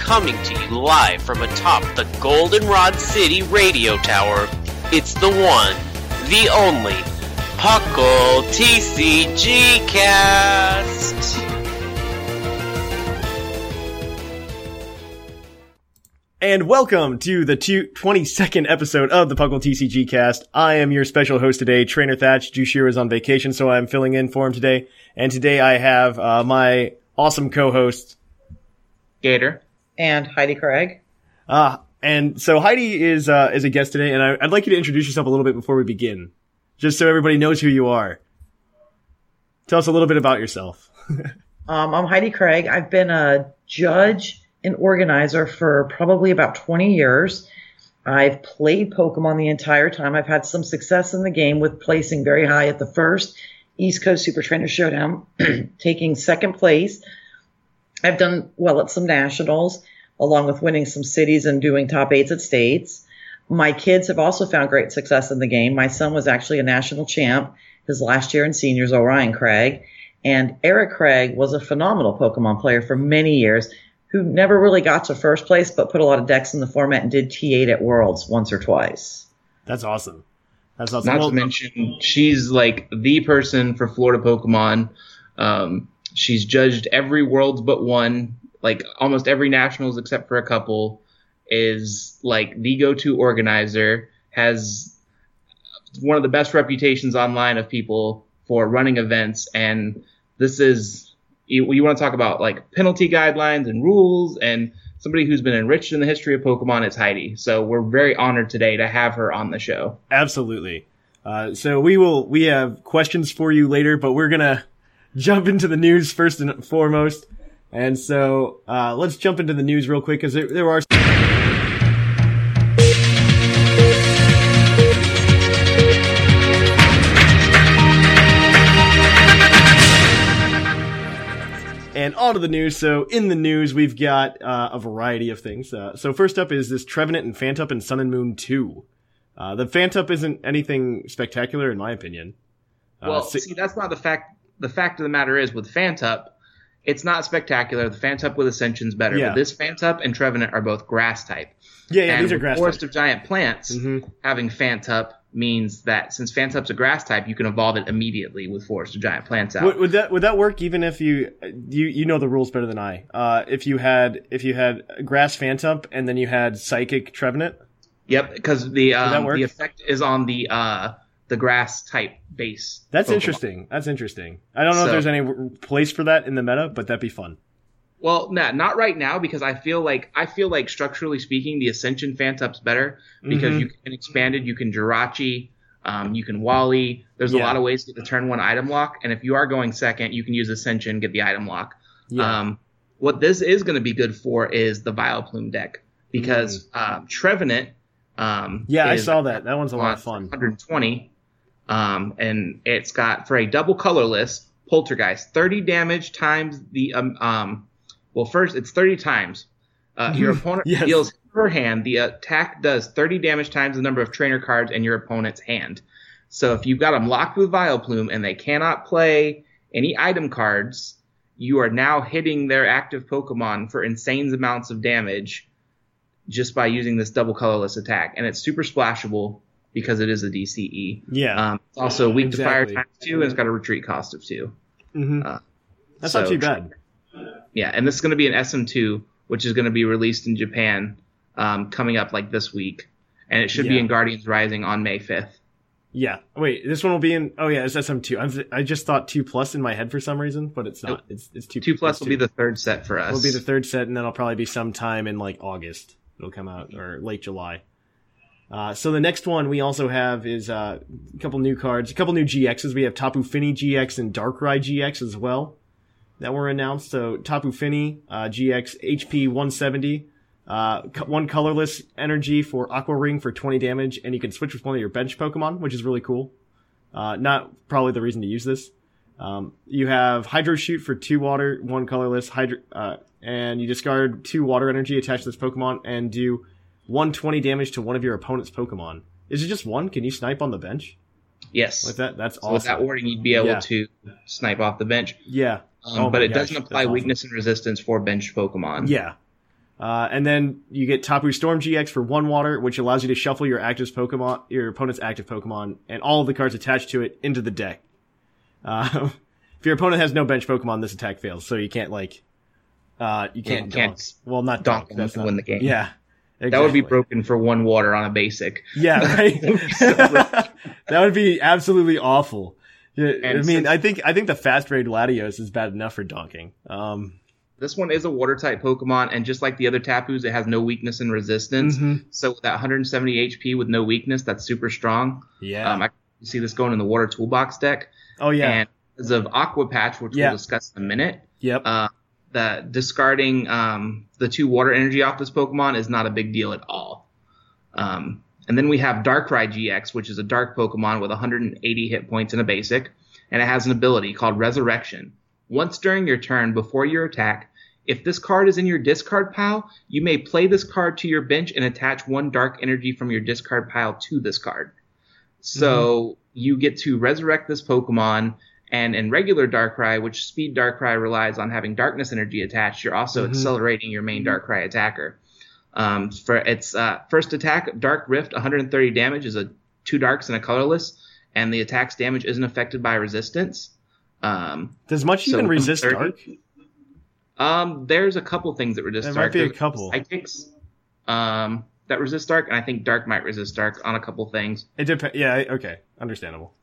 coming to you live from atop the Goldenrod City radio tower, it's the one, the only, Puckle TCG Cast. And welcome to the two- 22nd episode of the Puckle TCG cast. I am your special host today, Trainer Thatch. Jushiro is on vacation, so I'm filling in for him today. And today I have uh, my awesome co-host. Gator. And Heidi Craig. Uh, and so Heidi is, uh, is a guest today, and I, I'd like you to introduce yourself a little bit before we begin. Just so everybody knows who you are. Tell us a little bit about yourself. Um, I'm Heidi Craig. I've been a judge and organizer for probably about 20 years. I've played Pokemon the entire time. I've had some success in the game with placing very high at the first East Coast Super Trainer Showdown, taking second place. I've done well at some nationals, along with winning some cities and doing top eights at states. My kids have also found great success in the game. My son was actually a national champ his last year in seniors, Orion Craig. And Eric Craig was a phenomenal Pokemon player for many years who never really got to first place, but put a lot of decks in the format and did T8 at Worlds once or twice. That's awesome. That's awesome. Not Well, to mention, she's like the person for Florida Pokemon. Um, she's judged every Worlds but one, like almost every nationals except for a couple. Is like the go-to organizer. Has one of the best reputations online of people for running events, and this is you, you want to talk about like penalty guidelines and rules and somebody who's been enriched in the history of Pokemon. is Heidi. So we're very honored today to have her on the show. Absolutely. Uh, so we will, we have questions for you later, but we're gonna jump into the news first and foremost. And so, uh, let's jump into the news real quick because there, there are. And on to the news. So in the news, we've got uh, a variety of things. Uh, so first up is this Trevenant and Phantump and Sun and Moon 2. Uh, the Phantump isn't anything spectacular in my opinion. Uh, Well, si- see, that's not the fact. The fact of the matter is, with Phantump, it's not spectacular. The Phantump with Ascension's better. Yeah. But this Phantump and Trevenant are both grass type. yeah, yeah, and these are grass. Forest type. of Giant Plants Mhm. having Phantump means that since Phantump's a grass type, you can evolve it immediately with Forest of Giant Plants out. Would, would that would that work even if you you you know the rules better than I? Uh, if you had if you had grass Phantump and then you had Psychic Trevenant. Yep, because the um, the effect is on the uh, the grass type base. That's Pokemon. interesting. That's interesting. I don't know if there's any place for that in the meta, but that'd be fun. Well, nah, not right now because I feel like I feel like structurally speaking, the Ascension Phantump's better because Mhm. you can expand it, you can Jirachi, um, you can Wally. There's a lot of ways to get the turn one item lock, and if you are going second, you can use Ascension, get the item lock. Yeah. Um, what this is going to be good for is the Vileplume deck because um, Trevenant. Um, Mm. yeah, I saw that. That one's a lot of fun. 120. Um, and it's got for a double colorless poltergeist 30 damage times the um, um well first it's 30 times uh, your opponent Yes. deals her hand the attack does 30 damage times the number of trainer cards in your opponent's hand so if you've got them locked with Vileplume and they cannot play any item cards you are now hitting their active Pokemon for insane amounts of damage just by using this double colorless attack. And it's super splashable because it is a DCE. Yeah. Um, it's also weak Exactly. to fire times two, and it's got a retreat cost of two. hmm uh, That's so- not too bad. Yeah, and this is going to be an SM2, which is going to be released in Japan um, coming up like this week, and it should be in Guardians Rising on May 5th. Yeah. Wait, this one will be in. Oh yeah, it's SM2. I'm, I just thought two plus in my head for some reason, but it's not. It's it's two. Two plus it's will be the third set for us. It'll be the third set, and then it'll probably be sometime in like August. It'll come out or late July. Uh, so the next one we also have is uh, a couple new cards, a couple new GXs. We have Tapu Fini GX and Darkrai GX as well that were announced. So Tapu Fini uh, GX HP 170, uh, one colorless energy for Aqua Ring for 20 damage, and you can switch with one of your bench Pokemon, which is really cool. Uh, not probably the reason to use this. Um, you have Hydro Shoot for two water, one colorless, Hydro, uh, and you discard two water energy attached to this Pokemon and do 120 damage to one of your opponent's Pokemon. Is it just one? Can you snipe on the bench yes. with that? That's so awesome. with that wording, you'd be able Yeah. to snipe off the bench. yeah. Um, Oh but it gosh, doesn't apply awesome. weakness and resistance for bench Pokemon. Yeah. Uh, and then you get Tapu Storm GX for one water, which allows you to shuffle your active Pokemon, your opponent's active Pokemon, and all of the cards attached to it into the deck. Uh, if your opponent has no bench Pokemon, this attack fails, so you can't like, uh, you Yeah, can't, you can't. Well, not donk donk. them That's to not, win the game. Yeah. That would be broken for one water on a basic. Yeah, right. that would be absolutely awful. Yeah, I mean, since- I think I think the fast raid Latios is bad enough for donking. Um, This one is a water type Pokemon, and just like the other Tapus, it has no weakness and resistance. Mhm. So that 170 HP with no weakness, that's super strong. yeah. Um, I see this going in the Water Toolbox deck. oh yeah. And because of Aqua Patch, which Yeah. we'll discuss in a minute, yep. uh, the discarding um, the two water energy off this Pokemon is not a big deal at all. Um, and then we have Darkrai GX, which is a dark Pokemon with 180 hit points in a basic, and it has an ability called Resurrection. Once during your turn before your attack, if this card is in your discard pile, you may play this card to your bench and attach one dark energy from your discard pile to this card. So you get to resurrect this Pokemon, and in regular Darkrai, which Speed Darkrai relies on having darkness energy attached, you're also Mhm. accelerating your main Darkrai attacker. Um, for its uh, first attack, Dark Rift, 130 damage, is a two darks and a colorless, and the attack's damage isn't affected by resistance. Um, Does much so even resist 130 dark? um, there's a couple things that resist There dark. might be a couple. psychics um, that resist dark, and I think dark might resist dark on a couple things. It depends. Yeah. Okay. Understandable.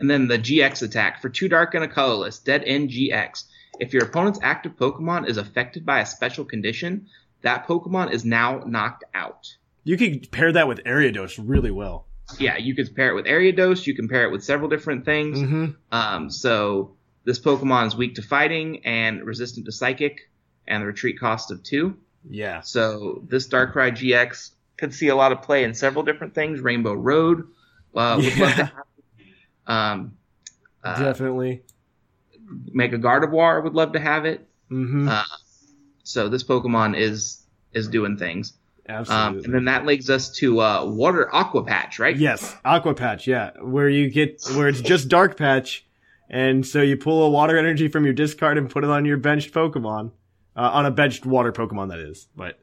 And then the GX attack for two dark and a colorless, dead end GX. If your opponent's active Pokemon is affected by a special condition, that Pokemon is now knocked out. You could pair that with Ariados really well. Yeah, you could pair it with Ariados. You can pair it with several different things. Mm-hmm. Um, so this Pokemon is weak to fighting and resistant to Psychic, and the retreat cost of two. Yeah. So this Darkrai GX could see a lot of play in several different things. Rainbow Road uh, would love to have. Um, uh, Definitely. Mega Gardevoir would love to have it. Mm-hmm. Uh, so this Pokemon is is doing things. Absolutely. Um, and then that leads us to uh, Water Aqua Patch, right? Yes, Aqua Patch, yeah, where you get where it's just Dark Patch, and so you pull a water energy from your discard and put it on your benched Pokemon, uh, on a benched water Pokemon that is. But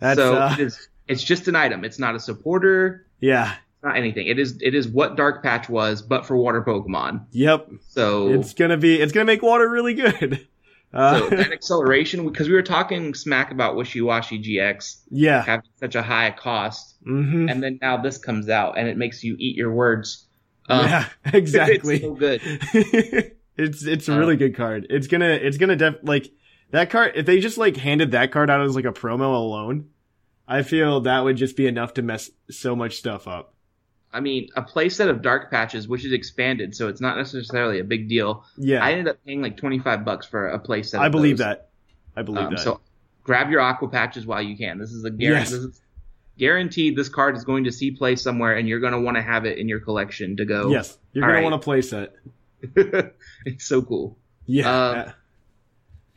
that's so uh, it is, it's just an item. It's not a supporter. yeah, not anything. It is it is what Dark Patch was, but for water Pokemon. yep. So It's gonna be it's gonna make water really good. Uh, so that acceleration because we were talking smack about Wishiwashi GX yeah. having such a high cost, hmm and then now this comes out and it makes you eat your words. Um, yeah, exactly. It's so good. it's it's a really good card. It's gonna it's gonna def like that card. If they just like handed that card out as like a promo alone, I feel that would just be enough to mess so much stuff up. I mean, a playset of dark patches, which is expanded, so it's not necessarily a big deal. Yeah, I I, ended up paying like twenty five bucks for a playset. of believe those. that. I believe Um, that. So grab your aqua patches while you can. This is a guarantee. Yes. This guaranteed. This card is going to see play somewhere, and you're going to want to have it in your collection to go. yes, you're All gonna want to play set. it's so cool. Yeah, Um,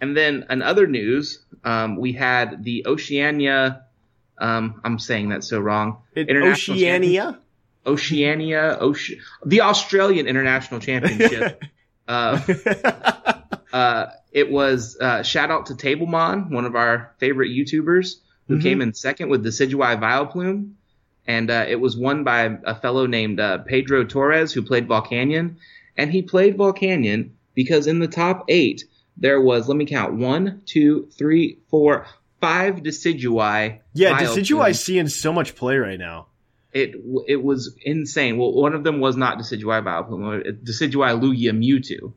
And then in other news, um, we had the Oceania. Um, I'm saying that so wrong. It- Oceania. Oceania, Oce- the Australian International Championship. uh, uh, It was uh, shout out to Tablemon, one of our favorite YouTubers, who Mhm. came in second with the Decidueye Vileplume, and uh, it was won by a fellow named uh, Pedro Torres who played Volcanion, and he played Volcanion because in the top eight there was let me count one, two, three, four, five Decidueye. Yeah. Decidueye seeing so much play right now. It it was insane. Well, one of them was not Decidueye Vileplume, uh, Decidueye Lugia Mewtwo,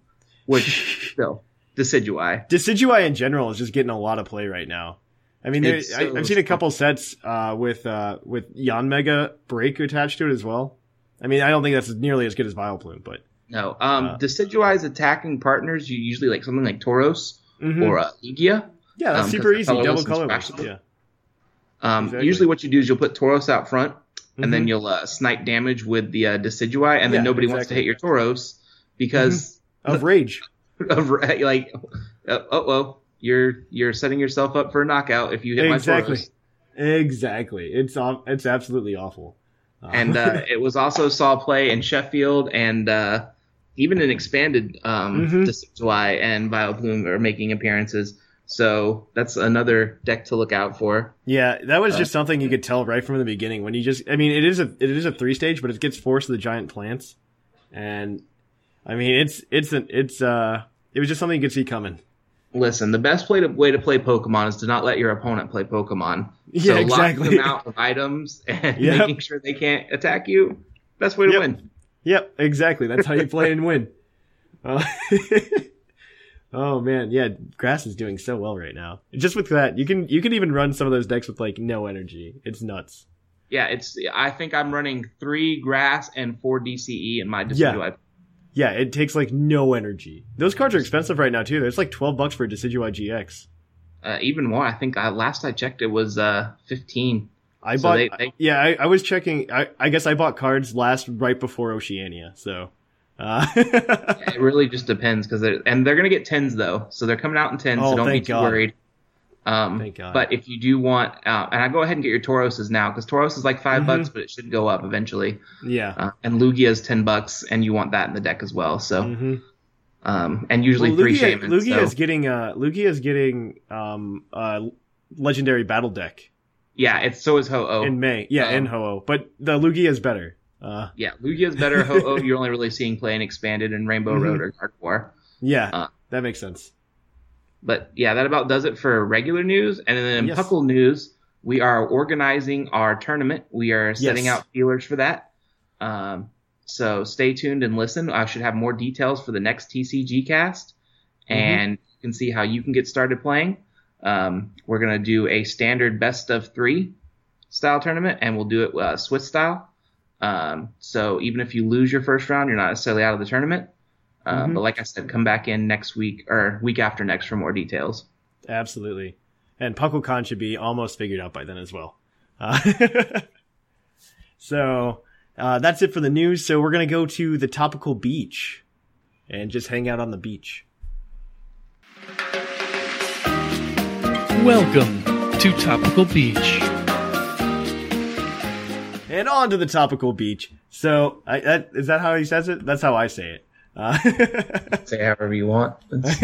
which still Decidueye. Decidueye in general is just getting a lot of play right now. I mean, there, It's I, so I've seen a couple sets uh, with uh, with Yanmega break attached to it as well. I mean, I don't think that's nearly as good as Vileplume, but No, um, Uh, Decidueye's attacking partners, you usually like something like Tauros Mhm. or uh, Lugia. yeah, that's um, super easy. Double colorless and colorless. scratchable. Yeah. Um, Exactly. Usually, what you do is you'll put Tauros out front, and then Mhm. you'll uh, snipe damage with the uh, Decidueye, and then Yeah, nobody wants to hit your Tauros because Of rage. of like, uh oh, you're you're setting yourself up for a knockout if you hit Exactly. my Tauros. Exactly. It's it's absolutely awful. Uh, and uh, it was also saw play in Sheffield and uh, even an expanded um, Mhm. Decidueye and Vileplume are making appearances. So that's another deck to look out for. yeah, that was uh, just something you could tell right from the beginning when you just. I mean, it is a it is a three stage, but it gets forced to the giant plants, and I mean, it's it's an it's uh it was just something you could see coming. Listen, the best play to, way to play Pokemon is to not let your opponent play Pokemon. Yeah, so exactly. them out of items and Yep. making sure they can't attack you. Best way to Yep. win. Yep, exactly. That's how you play and win. Uh, oh man, yeah, grass is doing so well right now. Just with that, you can you can even run some of those decks with like no energy. It's nuts. Yeah, it's. I think I'm running three grass and four DCE in my Yeah. Decidueye. Yeah, it takes like no energy. Those cards are expensive right now too. There's like twelve bucks for a Decidueye GX. Uh, even more. I think uh, last I checked, it was uh, 15. I So bought. they- they- yeah, I, I was checking. I, I guess I bought cards last right before Oceania. So, uh, It really just depends because they're and they're gonna get tens though, so they're coming out in tens. Oh, so don't be too God. worried. Um, Thank God. But if you do want, uh, and I go ahead and get your Tauroses now because Tauros is like 5 Mhm. bucks, but it should go up eventually. yeah. Uh, and Lugia is ten bucks, and you want that in the deck as well. So, hmm um, and usually well, three Lugia, shamans. Lugia so- is getting uh Lugia is getting um uh legendary battle deck yeah, it's so is Ho Oh. in May. Yeah, Um, in Ho-Oh, but the Lugia is better. Uh, Yeah, Lugia is better. Ho Oh, you're only really seeing play and expanded and Rainbow Mhm. Road or Gardevoir. yeah, Uh, that makes sense. But yeah, that about does it for regular news. And then in Yes. Puckle news, we are organizing our tournament. We are setting Yes. out feelers for that. Um, so stay tuned and listen. I should have more details for the next TCG cast, Mm-hmm. and you can see how you can get started playing. Um, we're gonna do a standard best of three style tournament, and we'll do it uh, Swiss style. Um, so even if you lose your first round, you're not necessarily out of the tournament. Uh, Mhm. But like I said, come back in next week or week after next for more details. Absolutely. And PuckleCon should be almost figured out by then as well. Uh, so uh, that's it for the news. So we're gonna go to the topical beach and just hang out on the beach. Welcome to Topical Beach. And on to the topical beach. So I, that, is that how he says it? That's how I say it. Uh, Say however you want. That's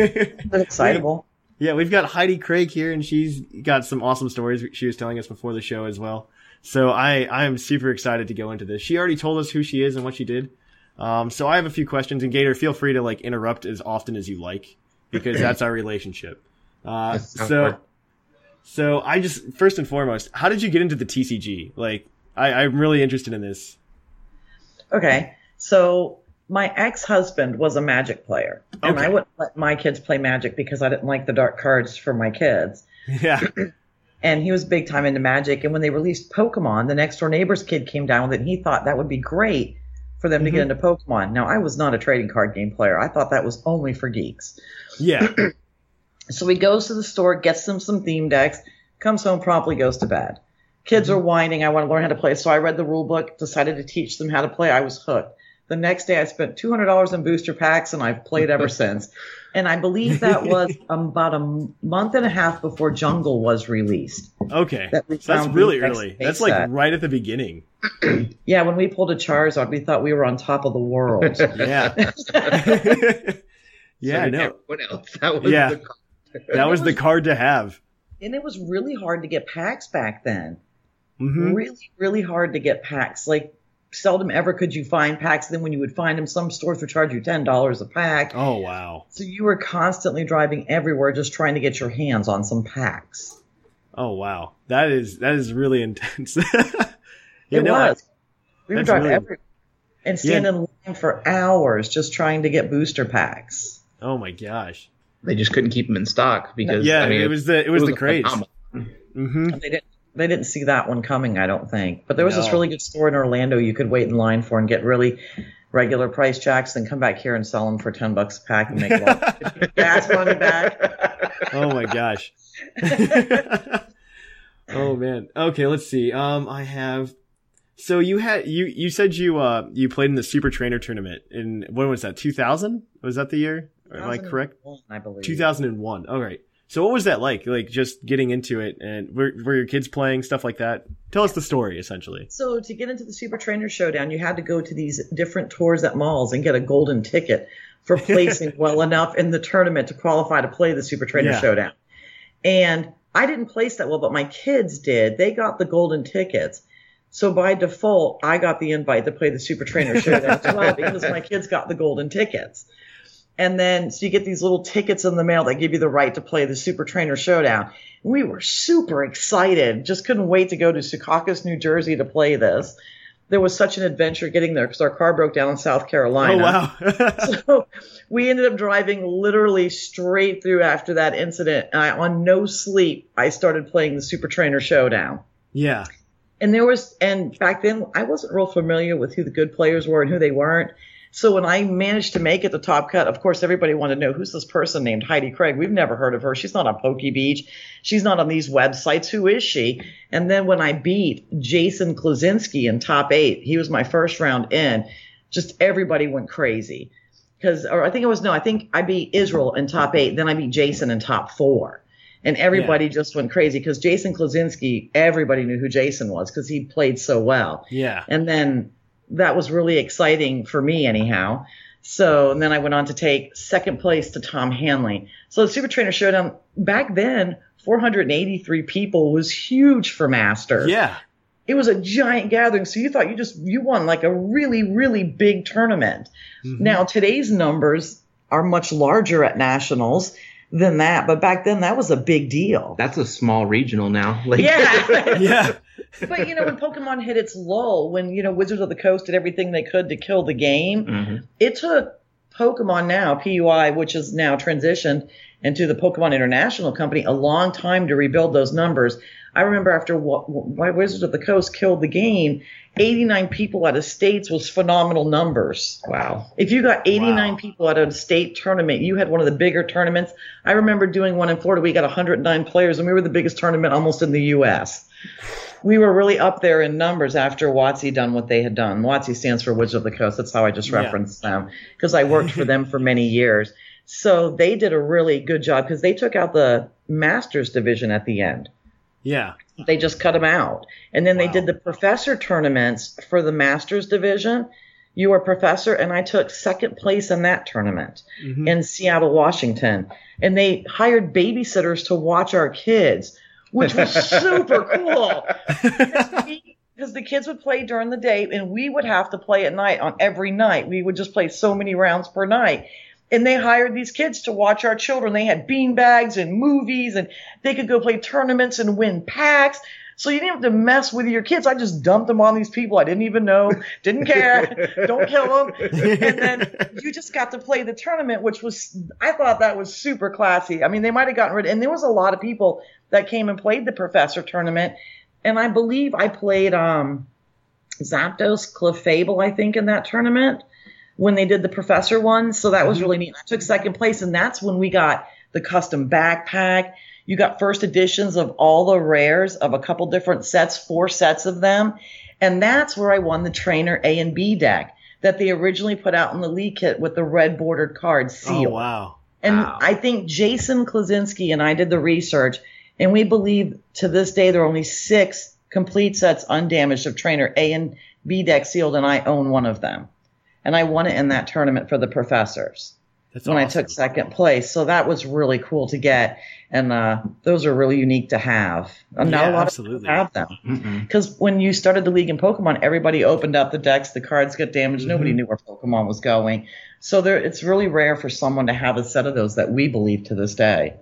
excitable. Yeah, we've got Heidi Craig here, and she's got some awesome stories she was telling us before the show as well. So I I am super excited to go into this. She already told us who she is and what she did. Um, so I have a few questions, and Gator, feel free to like interrupt as often as you like because that's our relationship. Uh, so so I just first and foremost, how did you get into the TCG? Like I, I'm really interested in this. Okay, so my ex-husband was a Magic player, and I wouldn't let my kids play Magic because I didn't like the dark cards for my kids. Yeah, And he was big time into Magic. And when they released Pokemon, the next door neighbor's kid came down with it, and he thought that would be great for them to get mm-hmm. into Pokemon. Now, I was not a trading card game player. I thought that was only for geeks. yeah, So he goes to the store, gets them some theme decks, comes home, promptly goes to bed. Kids are mm-hmm. whining. I want to learn how to play. So I read the rule book, decided to teach them how to play. I was hooked. The next day I spent $200 in booster packs and I've played ever since. And I believe that was um, about a month and a half before Jungle was released. okay. That we So that's really early. That's like set. right at the beginning. Yeah, when we pulled a Charizard, we thought we were on top of the world. Yeah. Yeah, did no. everyone else. That was Yeah. the card. That was the card to have. And it was really hard to get packs back then. Hmm Really, really hard to get packs. Like seldom ever could you find packs. Then when you would find them, some stores would charge you ten dollars a pack. Oh wow. So you were constantly driving everywhere just trying to get your hands on some packs. Oh wow. That is that is really intense. yeah, it no, I- was. we would that's drive really- everywhere and stand Yeah. in line for hours just trying to get booster packs. oh my gosh. They just couldn't keep them in stock because Yeah, I mean, it was the it was, the a craze. phenomenon. hmm They didn't. They didn't see that one coming, I don't think. But there was this really good store in Orlando you could wait in line for and get really regular price jacks, then come back here and sell them for ten bucks a pack and make a lot of gas money back. Oh my gosh. oh man. Okay, let's see. Um, I have. So you had you you said you uh you played in the Super Trainer tournament in when was that? Two thousand? Was that the year? Am I correct? 2001, I believe. Two thousand and one. All right. So what was that like? Like just getting into it and were were your kids playing stuff like that? Tell us the story essentially. So to get into the Super Trainer Showdown, you had to go to these different tours at malls and get a golden ticket for placing well enough in the tournament to qualify to play the Super Trainer Yeah. Showdown. And I didn't place that well, but my kids did. They got the golden tickets. So by default, I got the invite to play the Super Trainer Showdown as well because my kids got the golden tickets. And then, so you get these little tickets in the mail that give you the right to play the Super Trainer Showdown. We were super excited. Just couldn't wait to go to Secaucus, New Jersey to play this. There was such an adventure getting there because our car broke down in South Carolina. Oh wow. So we ended up driving literally straight through after that incident. And I, on no sleep, I started playing the Super Trainer Showdown. yeah. And there was, and back then I wasn't real familiar with who the good players were and who they weren't. So when I managed to make it the Top Cut, of course, everybody wanted to know who's this person named Heidi Craig. We've never heard of her. She's not on PokeBeach. She's not on these websites. Who is she? And then when I beat Jason Klaczynski in top eight, he was my first round in. Just everybody went crazy because, or I think it was no, I think I beat Israel in top eight. Then I beat Jason in top four. And everybody just went crazy because Jason Klaczynski, everybody knew who Jason was because he played so well. Yeah. And then that was really exciting for me, anyhow. So and then I went on to take second place to Tom Hanley. So the Super Trainer Showdown back then, 483 people was huge for Masters. Yeah. It was a giant gathering. So you thought you just you won like a really really big tournament. Mm-hmm. Now today's numbers are much larger at nationals than that, but back then that was a big deal. That's a small regional now. Like, Yeah. Yeah. but you know, when Pokemon hit its lull, when you know Wizards of the Coast did everything they could to kill the game, Mhm. it took Pokemon now, PUI, which is now transitioned into the Pokemon International Company, a long time to rebuild those numbers. I remember after Wa- Wizards of the Coast killed the game, 89 people out of states was phenomenal numbers. Wow. If you got 89 Wow. people at a state tournament, you had one of the bigger tournaments. I remember doing one in Florida. We got 109 players, and we were the biggest tournament almost in the U.S. We were really up there in numbers after WotC done what they had done. WotC stands for Wizards of the Coast. That's how I just Yeah. referenced them because I worked for them for many years. So they did a really good job because they took out the Masters division at the end Yeah. they just cut them out. And then they did the professor tournaments for the masters division. You were professor, and I took second place in that tournament Mhm. in Seattle, Washington. And they hired babysitters to watch our kids, which was super cool. Because the kids would play during the day, and we would have to play at night on every night. We would just play so many rounds per night. And they hired these kids to watch our children. They had bean bags and movies, and they could go play tournaments and win packs. So you didn't have to mess with your kids. I just dumped them on these people I didn't even know, didn't care, don't kill them. And then you just got to play the tournament, which was, I thought that was super classy. I mean, they might have gotten rid, and there was a lot of people that came and played the professor tournament. And I believe I played, um, Zapdos Clefable, I think, in that tournament when they did the professor one. So that was mm-hmm. really neat. I took second place, and that's when we got the custom backpack. You got first editions of all the rares of a couple different sets, four sets of them. And that's where I won the trainer A and B deck that they originally put out in the Lee kit with the red bordered card seal. Oh wow. And Wow. I think Jason Klaczynski and I did the research, and we believe to this day there are only six complete sets undamaged of Trainer A and B deck sealed, and I own one of them. And I won it in that tournament for the professors. That's when I took second place. So that was really cool to get. And uh, those are really unique to have. Uh, Not Yeah, a lot absolutely. of people have them. Because when you started the league in Pokemon, everybody opened up the decks, the cards got damaged. Nobody Mm-hmm. knew where Pokemon was going. So there, it's really rare for someone to have a set of those that we believe to this day.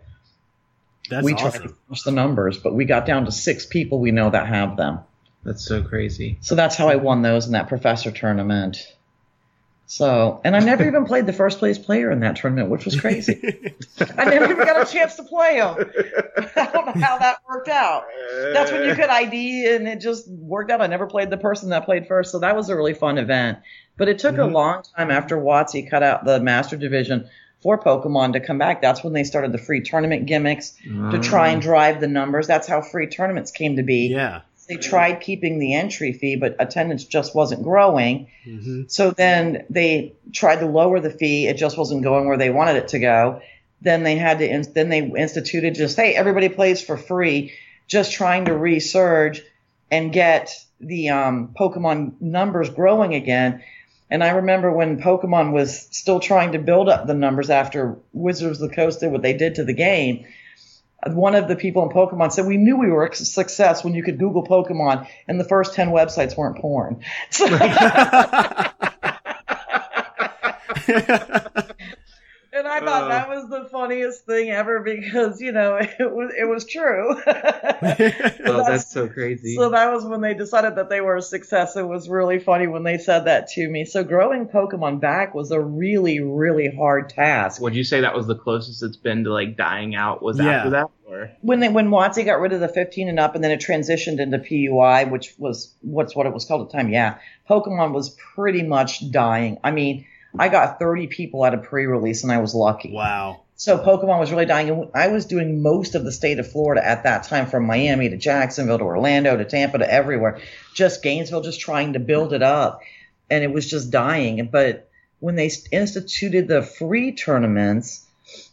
That's we tried to awesome. push the numbers, but we got down to six people we know that have them. That's so crazy. So that's how I won those in that professor tournament. So, and I never even played the first place player in that tournament, which was crazy. I never even got a chance to play him. I don't know how that worked out. That's when you could ID and it just worked out. I never played the person that played first. So that was a really fun event. But it took a mm-hmm. long time after WotC cut out the master division for Pokemon to come back. That's when they started the free tournament gimmicks to try ah. and drive the numbers. That's how free tournaments came to be Yeah. They tried keeping the entry fee, but attendance just wasn't growing. Mm-hmm. So then they tried to lower the fee. It just wasn't going where they wanted it to go. Then they had to, then they instituted just, hey, everybody plays for free, just trying to resurge and get the um, Pokemon numbers growing again. And I remember when Pokemon was still trying to build up the numbers after Wizards of the Coast did what they did to the game one of the people in Pokemon said, We knew we were a success when you could Google Pokemon and the first 10 websites weren't porn. So, and I thought that uh. was the funniest thing ever because, you know, it was, it was true. Oh, that's so crazy. So that was when they decided that they were a success. It was really funny when they said that to me. So growing Pokemon back was a really, really hard task. Would you say that was the closest it's been to like dying out? Was Yeah. after that, or when they when WotC got rid of the 15 and up, and then it transitioned into PUI, which was what's what it was called at the time. Yeah, Pokemon was pretty much dying. I mean, I got 30 people at a pre-release, and I was lucky. Wow. So Pokemon was really dying, and I was doing most of the state of Florida at that time, from Miami to Jacksonville to Orlando to Tampa to everywhere. Just Gainesville, just trying to build it up, and it was just dying. But when they instituted the free tournaments,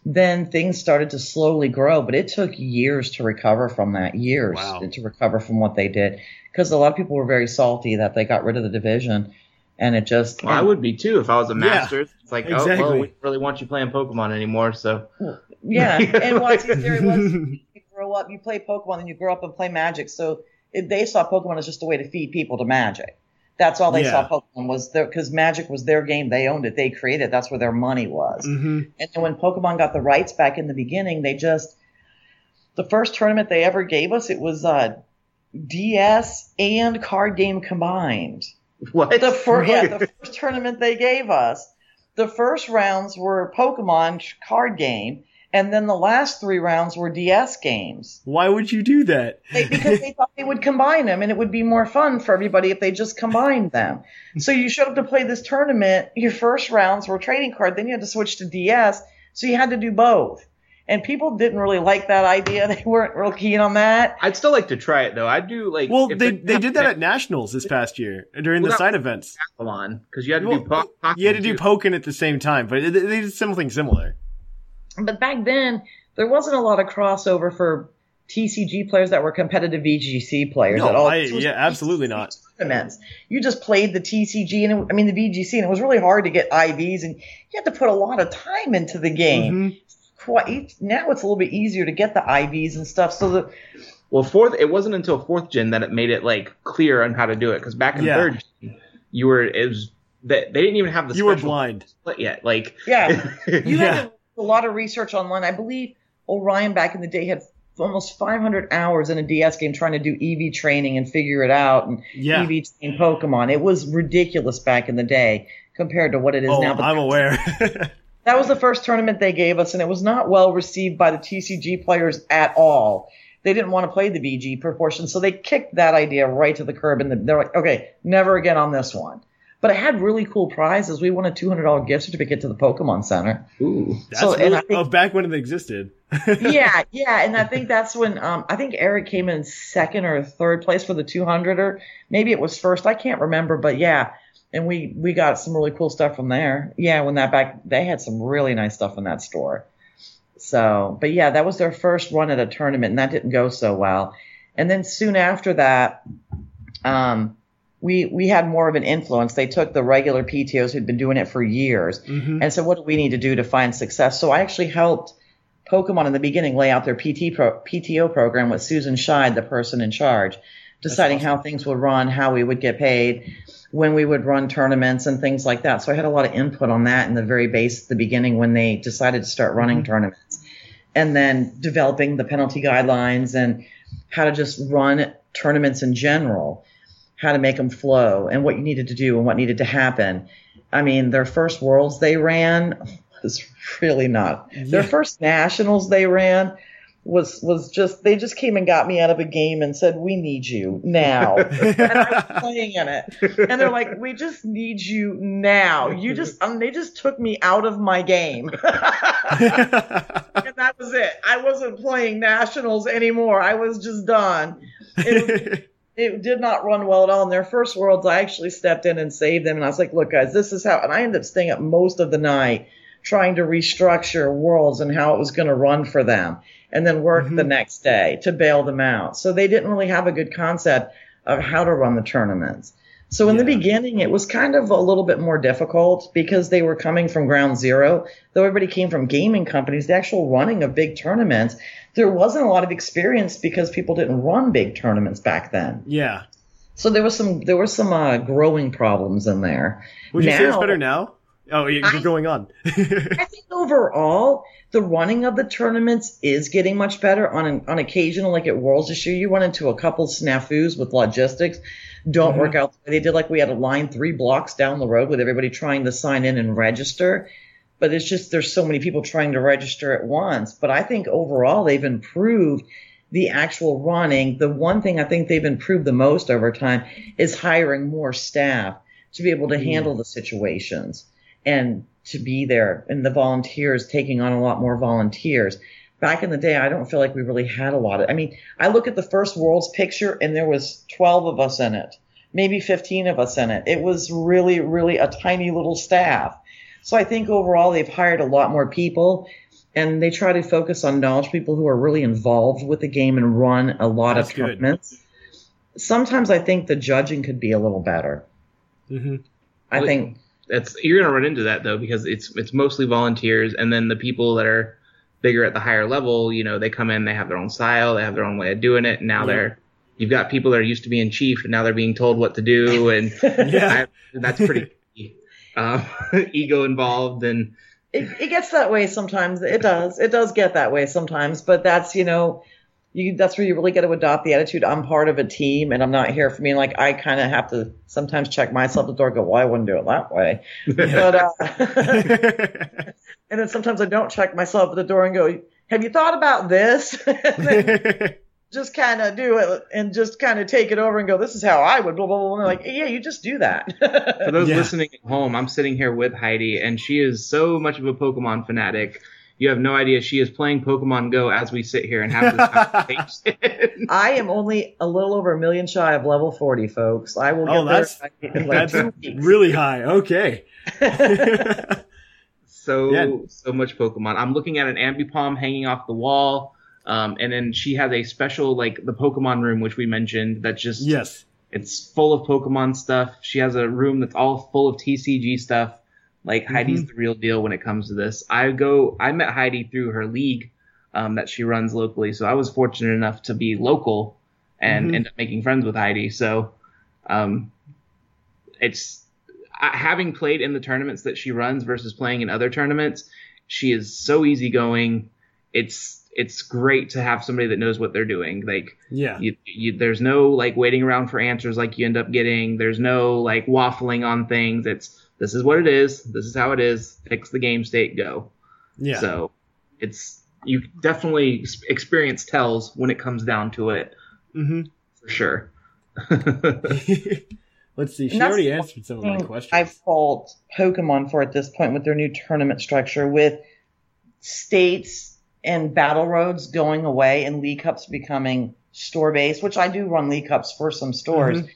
then things started to slowly grow. But it took years to recover from that. Years Wow. to recover from what they did, because a lot of people were very salty that they got rid of the division, and it just well, I would be too if I was a Yeah, master. it's like, oh well, we don't really want you playing Pokemon anymore. So Yeah, and WotC's theory was you grow up, you play Pokemon, and you grow up and play Magic. So if they saw Pokemon as just a way to feed people to Magic. That's all they Yeah. saw Pokemon was there because Magic was their game. They owned it. They created. it. That's where their money was. hmm And then when Pokemon got the rights back in the beginning, they just the first tournament they ever gave us it was uh, DS and card game combined. what? The first, yeah, the first tournament they gave us, the first rounds were Pokemon card game, and then the last three rounds were DS games. Why would you do that? They, because they thought they would combine them, and it would be more fun for everybody if they just combined them. So you showed up to play this tournament. Your first rounds were trading card, then you had to switch to DS, so you had to do both. And people didn't really like that idea. They weren't real keen on that. I'd still like to try it though. I do like. Well, they it- they did that at nationals this past year during Well, the side events. Pokemon because you had to Well, do po- Pokemon You had to do too. Pokken at the same time, but they they did something similar. But back then, there wasn't a lot of crossover for TCG players that were competitive VGC players No, at all. I- yeah, absolutely TCG not. Tournaments. You just played the TCG and it, I mean the VGC, and it was really hard to get IVs, and you had to put a lot of time into the game. Mhm. Quite now, it's a little bit easier to get the IVs and stuff. So the Well, fourth. It wasn't until fourth gen that it made it like clear on how to do it. Because back in Yeah. third, gen, you were it was that they didn't even have the You were blind. split yet. Like Yeah. You Yeah. had to do a lot of research online. I believe Orion back in the day had almost 500 hours in a DS game trying to do EV training and figure it out and Yeah. EV train Pokemon. It was ridiculous back in the day compared to what it is Oh, now. But I'm aware. that was the first tournament they gave us, and it was not well received by the TCG players at all. They didn't want to play the VG proportion, so they kicked that idea right to the curb, and they're like, "Okay, never again on this one." But it had really cool prizes. We won a two hundred dollar gift certificate to the Pokemon Center. ooh, That's So, really, think- oh, back when it existed. yeah, yeah, and I think that's when um, I think Eric came in second or third place for the 200, or maybe it was first. I can't remember, but yeah, and we we got some really cool stuff from there. Yeah, when that back, they had some really nice stuff in that store. So, but yeah, that was their first run at a tournament, and that didn't go so well. And then soon after that, um, we we had more of an influence. They took the regular PTOs who'd been doing it for years Mhm. and said, "What do we need to do to find success?" So I actually helped Pokemon in the beginning lay out their PT pro, PTO program with Susan Scheid, the person in charge, deciding how things would run, how we would get paid, when we would run tournaments and things like that. So I had a lot of input on that in the very base, the beginning when they decided to start running mm-hmm. tournaments, and then developing the penalty guidelines and how to just run tournaments in general, how to make them flow, and what you needed to do and what needed to happen. I mean, their first worlds they ran was really not. Their first nationals they ran was was just they just came and got me out of a game and said we need you now. And I was playing in it. And they're like we just need you now. You just um, they just took me out of my game. And that was it. I wasn't playing nationals anymore. I was just done. It, it did not run well at all. In their first worlds I actually stepped in and saved them. And I was like look guys this is how and I ended up staying up most of the night trying to restructure worlds and how it was going to run for them and then work the next day to bail them out. So they didn't really have a good concept of how to run the tournaments. So in the beginning, it was kind of a little bit more difficult because they were coming from ground zero. Though everybody came from gaming companies, the actual running of big tournaments, there wasn't a lot of experience because people didn't run big tournaments back then. yeah. So there was some there were some uh, growing problems in there. Would you say it's better now? Oh, you- you're going on. I think overall, the running of the tournaments is getting much better. On an, on occasional, like at Worlds this year, you run into a couple snafus with logistics. Don't mm-hmm. work out the way they did. Like we had a line three blocks down the road with everybody trying to sign in and register. But it's just there's so many people trying to register at once. But I think overall they've improved the actual running. The one thing I think they've improved the most over time is hiring more staff to be able to mm. handle the situations and to be there and the volunteers taking on a lot more volunteers. Back in the day, I don't feel like we really had a lot of, I mean, I look at the first Worlds picture and there was 12 of us in it, maybe 15 of us in it. It was really, really a tiny little staff. So I think overall they've hired a lot more people and they try to focus on knowledge people who are really involved with the game and run a lot That's of good. tournaments. Sometimes I think the judging could be a little better. hmm I Well, think That's you're gonna run into that though because it's it's mostly volunteers, and then the people that are bigger at the higher level, you know, they come in, they have their own style, they have their own way of doing it, and now Yeah. they're you've got people that are used to being chief, and now they're being told what to do, and Yeah. I, that's pretty um, ego involved, and it, it gets that way sometimes. It does. It does get that way sometimes. But that's you know, you that's where you really got to adopt the attitude. I'm part of a team, and I'm not here for me. Like I kind of have to sometimes check myself at the door. and Go, well, I wouldn't do it that way. But uh, and then sometimes I don't check myself at the door and go, Have you thought about this? Just kind of do it and just kind of take it over and go, This is how I would. Blah blah blah. And like, yeah, you just do that. For those Yeah. listening at home, I'm sitting here with Heidi, and she is so much of a Pokemon fanatic. You have no idea. She is playing Pokemon Go as we sit here and have this conversation. I am only a little over a million shy of level 40, folks. I will get Oh, that's there in like that's really high. Okay. so Yeah. so much Pokemon. I'm looking at an Ambipom hanging off the wall, um, and then she has a special like the Pokemon room, which we mentioned. that just yes. it's full of Pokemon stuff. She has a room that's all full of TCG stuff. Like Heidi's the real deal when it comes to this. I go. I met Heidi through her league um, that she runs locally, so I was fortunate enough to be local and Mhm. end up making friends with Heidi. So, um, it's I, having played in the tournaments that she runs versus playing in other tournaments. She is so easygoing. It's it's great to have somebody that knows what they're doing. Like Yeah. you, you, there's no like waiting around for answers like you end up getting. There's no like waffling on things. It's this is what it is. This is how it is. Fix the game state. Go. Yeah. So it's you definitely experience tells when it comes down to it Mm-hmm. for sure. Let's see. She already answered some of my questions. I fault Pokemon for at this point with their new tournament structure with states and battle roads going away and League Cups becoming store based, which I do run League Cups for some stores, Mhm.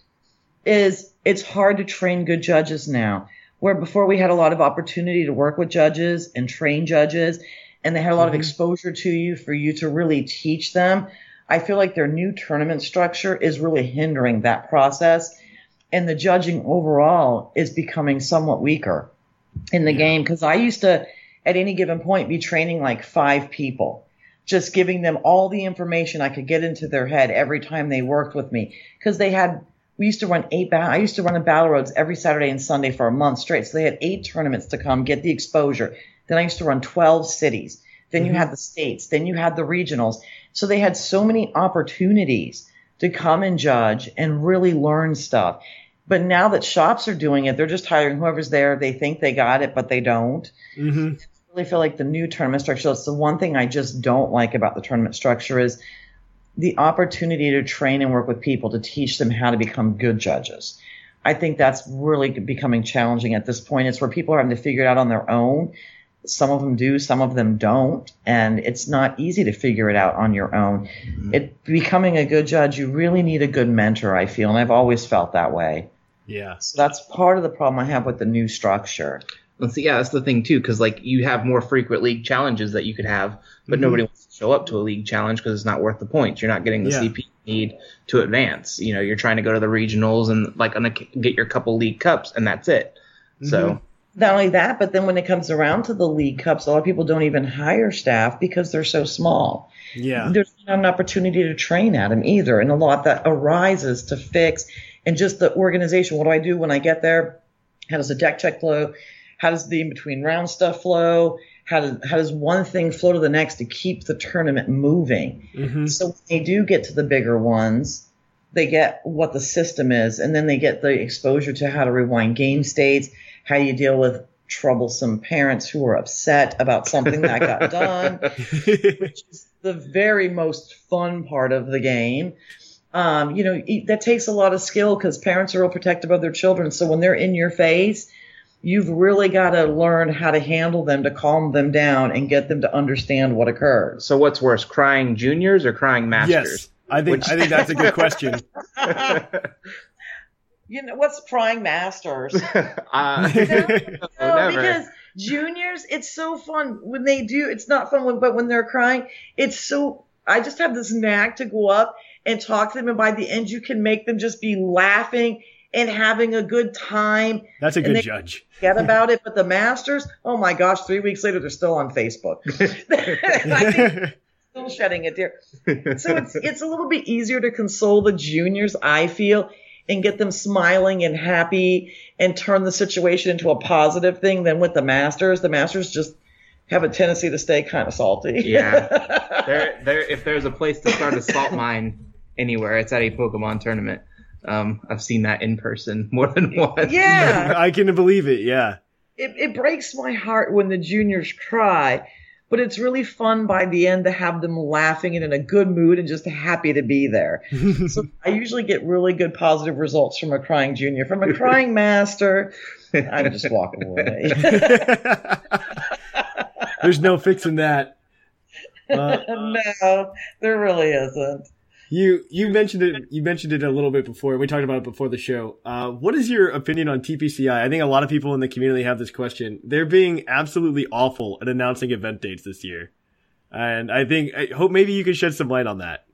is it's hard to train good judges now. Where before we had a lot of opportunity to work with judges and train judges, and they had a lot of Mhm. exposure to you for you to really teach them. I feel like their new tournament structure is really hindering that process. and the judging overall is becoming somewhat weaker in the game because I used to, at any given point, be training like five people, just giving them all the information I could get into their head every time they worked with me because they had. We used to run eight. Ba- I used to run a battle roads every Saturday and Sunday for a month straight. So they had eight tournaments to come, get the exposure. Then I used to run twelve cities. Then you had the states. Then you had the regionals. So they had so many opportunities to come and judge and really learn stuff. But now that shops are doing it, they're just hiring whoever's there. They think they got it, but they don't. Mm-hmm. I really feel like the new tournament structure. That's the one thing I just don't like about the tournament structure is the opportunity to train and work with people to teach them how to become good judges. I think that's really becoming challenging at this point. It's where people are having to figure it out on their own. Some of them do, some of them don't, and it's not easy to figure it out on your own. Mm-hmm. It becoming a good judge, you really need a good mentor. I feel, and I've always felt that way. Yeah. So that's part of the problem I have with the new structure. Let's see, yeah, that's the thing too, because like you have more frequent league challenges that you could have, but mm-hmm. nobody wants to show up to a league challenge because it's not worth the points. You're not getting the Yeah. CP you need to advance. You know, you're trying to go to the regionals and like on a, get your couple league cups, and that's it. So mm-hmm. Not only that, but then when it comes around to the league cups, a lot of people don't even hire staff because they're so small. Yeah. There's not an opportunity to train at them either, and a lot that arises to fix and just the organization. What do I do when I get there? How does the deck check flow? How does the in between round stuff flow? How does how does one thing flow to the next to keep the tournament moving? Mm-hmm. So when they do get to the bigger ones, they get what the system is, and then they get the exposure to how to rewind game states, how you deal with troublesome parents who are upset about something that got done, which is the very most fun part of the game. Um, you know, that takes a lot of skill because parents are real protective of their children. So when they're in your face, you've really got to learn how to handle them to calm them down and get them to understand what occurred. so what's worse, crying juniors or crying masters? yes. I think I think that's a good question. You know, what's crying masters? uh, No, never. because juniors, it's so fun when they do. It's not fun, when, but when they're crying, it's so. I just have this knack to go up and talk to them, and by the end, you can make them just be laughing and having a good time. That's a good judge. Forget about it. But the masters, oh my gosh, three weeks later, they're still on Facebook. Still shedding a tear. So it's it's a little bit easier to console the juniors, I feel, and get them smiling and happy and turn the situation into a positive thing than with the masters. The masters just have a tendency to stay kind of salty. Yeah. there, there. If there's a place to start a salt mine anywhere, it's at a Pokemon tournament. Um, I've seen that in person more than once. yeah. I can believe it. Yeah. It, it breaks my heart when the juniors cry, but it's really fun by the end to have them laughing and in a good mood and just happy to be there. so I usually get really good positive results from a crying junior. From a crying master, I'm just walk away. There's no fixing that. Uh, no, there really isn't. You you mentioned it. You mentioned it a little bit before. We talked about it before the show. Uh, what is your opinion on TPCI? I think a lot of people in the community have this question. They're being absolutely awful at announcing event dates this year, and I think I hope maybe you can shed some light on that.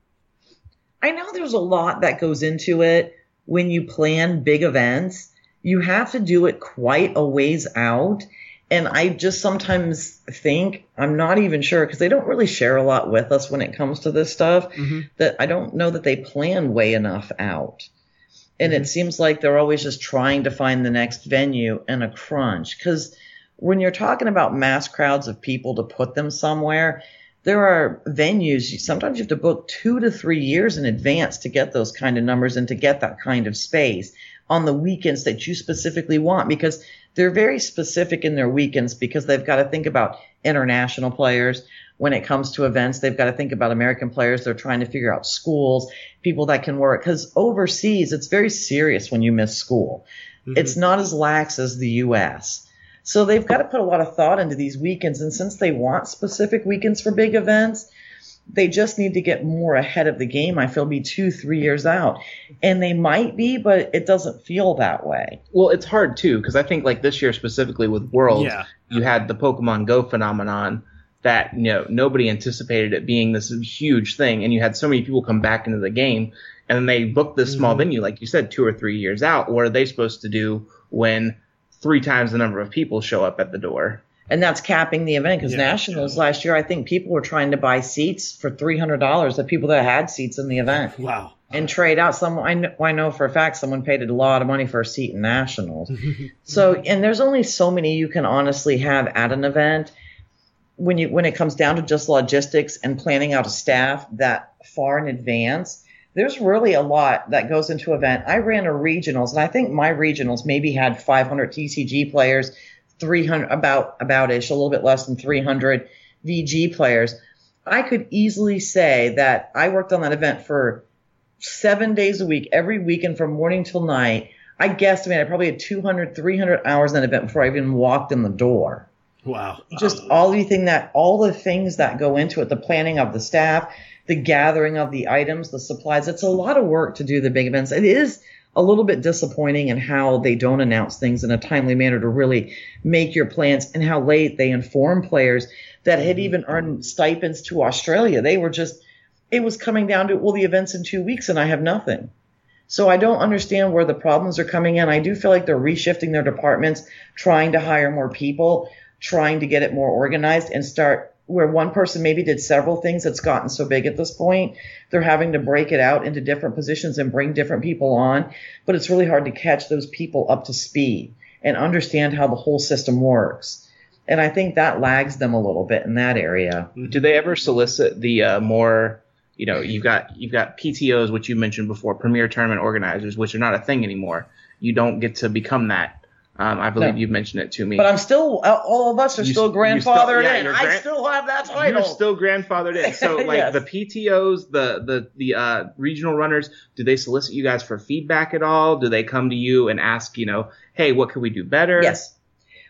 I know there's a lot that goes into it when you plan big events. You have to do it quite a ways out. And I just sometimes think, I'm not even sure, because they don't really share a lot with us when it comes to this stuff, mm-hmm. that I don't know that they plan way enough out. And it mm-hmm. seems like they're always just trying to find the next venue in a crunch. Because when you're talking about mass crowds of people to put them somewhere, there are venues, sometimes you have to book two to three years in advance to get those kind of numbers and to get that kind of space on the weekends that you specifically want because they're very specific in their weekends because they've got to think about international players. When it comes to events, they've got to think about American players. They're trying to figure out schools, people that can work. Because overseas, it's very serious when you miss school. Mm-hmm. It's not as lax as the U.S. So they've got to put a lot of thought into these weekends. And since they want specific weekends for big events, they just need to get more ahead of the game. I feel be two, three years out. And they might be, but it doesn't feel that way. Well, it's hard too because I think like this year specifically with Worlds, Yeah. you had the Pokemon Go phenomenon that you know nobody anticipated it being this huge thing, and you had so many people come back into the game, and then they book this small mm-hmm. venue, like you said, two or three years out. What are they supposed to do when three times the number of people show up at the door? And that's capping the event because Yeah. nationals last year, I think people were trying to buy seats for three hundred dollars. The people that had seats in the event Wow. and trade out. Some I know, I know for a fact someone paid a lot of money for a seat in nationals. so and there's only so many you can honestly have at an event when you when it comes down to just logistics and planning out a staff that far in advance. There's really a lot that goes into event. I ran a regionals, and I think my regionals maybe had 500 TCG players, 300 about about ish, a little bit less than 300 VG players. I could easily say that I worked on that event for seven days a week, every weekend from morning till night. I guess I mean I probably had 200, 300 hours in that event before I even walked in the door Wow. just all the thing that all the things that go into it the planning of the staff the gathering of the items the supplies it's a lot of work to do the big events it is a little bit disappointing in how they don't announce things in a timely manner to really make your plans and how late they inform players that had mm-hmm. even earned stipends to australia. They were just it was coming down to well the event's in two weeks and i have nothing. So I don't understand where the problems are coming in. I do feel like they're reshifting their departments, trying to hire more people, trying to get it more organized and start where one person maybe did several things that's gotten so big at this point. They're having to break it out into different positions and bring different people on, but it's really hard to catch those people up to speed and understand how the whole system works. And I think that lags them a little bit in that area. Do they ever solicit the uh, more, you know, you've got you've got PTOs, which you mentioned before, premier tournament organizers, which are not a thing anymore. You don't get to become that. Um, I believe No. you've mentioned it to me. But I'm still, all of us are You- still you still- grandfathered yeah, in. you're I still have that title. You're still grandfathered in. So like Yes. the PTOs, the the the uh, regional runners, do they solicit you guys for feedback at all? Do they come to you and ask, you know, hey, what could we do better? Yes.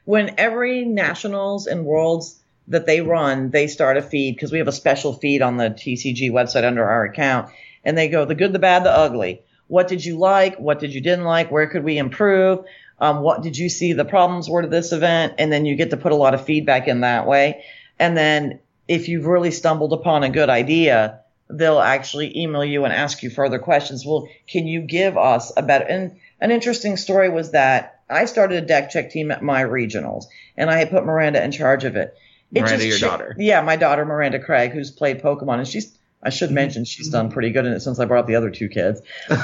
When every nationals and worlds that they run, they start a feed because we have a special feed on the TCG website under our account, and they go the good, the bad, the ugly. What did you like? What did you didn't like? Where could we improve? Um, what did you see the problems were to this event? And then you get to put a lot of feedback in that way. And then if you've really stumbled upon a good idea, they'll actually email you and ask you further questions. Well, can you give us a better? And an interesting story was that I started a deck check team at my regionals, and I had put Miranda in charge of it. It Miranda, just your cha- daughter. Yeah, my daughter Miranda Craig, who's played Pokemon, and she's. I should mention she's done pretty good in it since I brought up the other two kids. Um,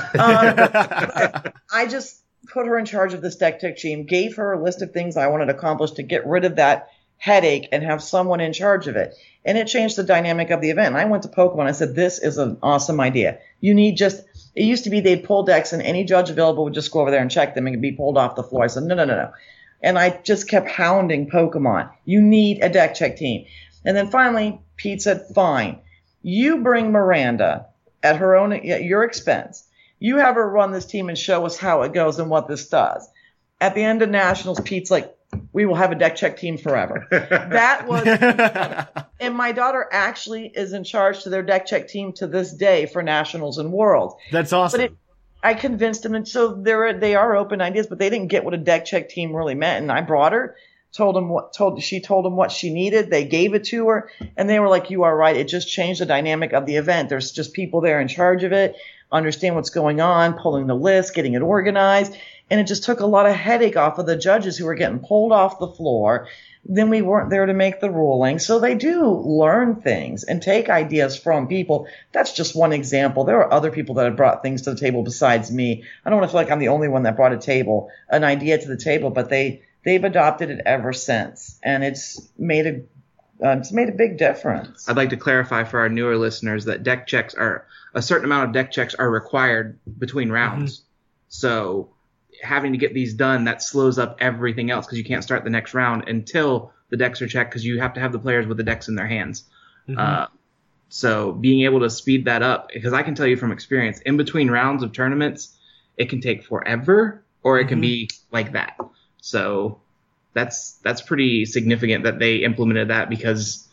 I just put her in charge of this deck check team, gave her a list of things I wanted accomplished to get rid of that headache and have someone in charge of it. And it changed the dynamic of the event. I went to Pokemon. I said, this is an awesome idea. You need just, it used to be they'd pull decks and any judge available would just go over there and check them and be pulled off the floor. I said, no, no, no, no. And I just kept hounding Pokemon. You need a deck check team. And then finally, Pete said, fine. You bring Miranda at her own, at your expense. You have her run this team and show us how it goes and what this does. At the end of nationals, Pete's like, we will have a deck check team forever. that was, and my daughter actually is in charge to their deck check team to this day for nationals and worlds. That's awesome. But it, I convinced them, and so they're they are open ideas, but they didn't get what a deck check team really meant. And I brought her, told them what told she told them what she needed. They gave it to her, and they were like, "You are right. It just changed the dynamic of the event. There's just people there in charge of it, understand what's going on, pulling the list, getting it organized." And it just took a lot of headache off of the judges who were getting pulled off the floor. Then we weren't there to make the ruling. So they do learn things and take ideas from people. That's just one example. There are other people that have brought things to the table besides me. I don't want to feel like I'm the only one that brought a table, an idea to the table, but they, they've adopted it ever since. And it's made a, uh, it's made a big difference. I'd like to clarify for our newer listeners that deck checks are a certain amount of deck checks are required between rounds. So having to get these done that slows up everything else because you can't start the next round until the decks are checked because you have to have the players with the decks in their hands. Uh, so being able to speed that up because I can tell you from experience in between rounds of tournaments it can take forever or it can be like that. So that's that's pretty significant that they implemented that because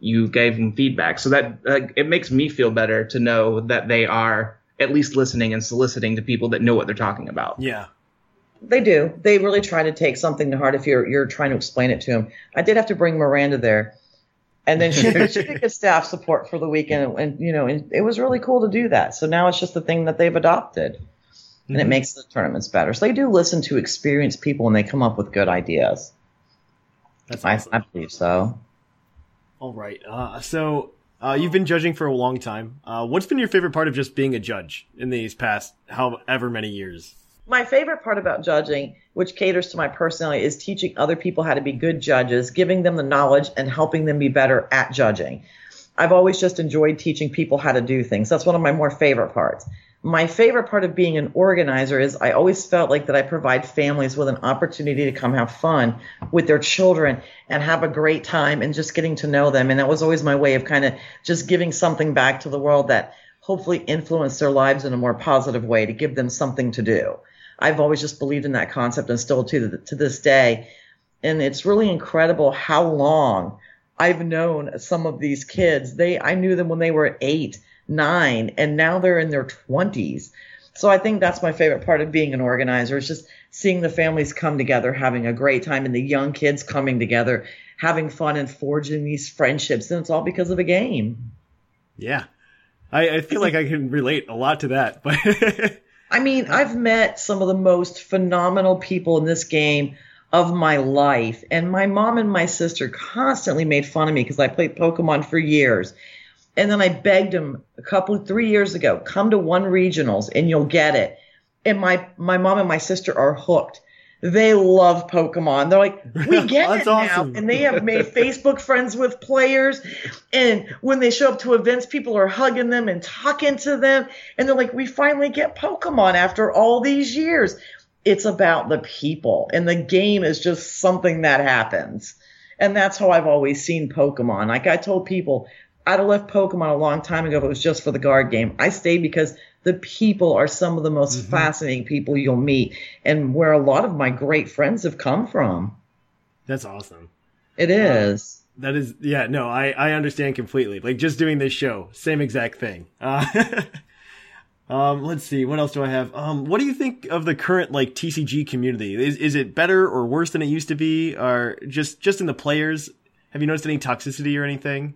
you gave them feedback. So that uh, it makes me feel better to know that they are at least listening and soliciting to people that know what they're talking about. yeah. They do. They really try to take something to heart if you're you're trying to explain it to them. I did have to bring Miranda there. And then she, she did get staff support for the weekend, and, and you know, and it was really cool to do that. So now it's just the thing that they've adopted, and it Mhm. makes the tournaments better. So they do listen to experienced people, and they come up with good ideas. That's I. I believe so. All right. Uh, so uh, you've been judging for a long time. Uh, what's been your favorite part of just being a judge in these past however many years? My favorite part about judging, which caters to my personality, is teaching other people how to be good judges, giving them the knowledge and helping them be better at judging. I've always just enjoyed teaching people how to do things. That's one of my more favorite parts. My favorite part of being an organizer is I always felt like that I provide families with an opportunity to come have fun with their children and have a great time and just getting to know them. And that was always my way of kind of just giving something back to the world that hopefully influenced their lives in a more positive way to give them something to do. I've always just believed in that concept and still to to this day. And it's really incredible how long I've known some of these kids. They I knew them when they were eight, nine, and now they're in their twenties. So I think that's my favorite part of being an organizer is just seeing the families come together, having a great time, and the young kids coming together, having fun and forging these friendships. And it's all because of a game. Yeah. I, I feel like I can relate a lot to that, but I mean, I've met some of the most phenomenal people in this game of my life. And my mom and my sister constantly made fun of me because I played Pokemon for years. And then I begged them a couple, three years ago, come to one regionals and you'll get it. And my, my mom and my sister are hooked. They love Pokemon. They're like, we get it now. And they have made Facebook friends with players. And when they show up to events, people are hugging them and talking to them. And they're like, we finally get Pokemon after all these years. It's about the people. And the game is just something that happens. And that's how I've always seen Pokemon. Like I told people, I'd have left Pokemon a long time ago if it was just for the guard game. I stayed because the people are some of the most fascinating people you'll meet and where a lot of my great friends have come from. that's awesome. It is. That is, yeah, no, I, I understand completely. Like just doing this show, same exact thing. Uh, um, let's see, what else do I have? Um, what do you think of the current like TCG community? Is is it better or worse than it used to be, or just just in the players? Have you noticed any toxicity or anything?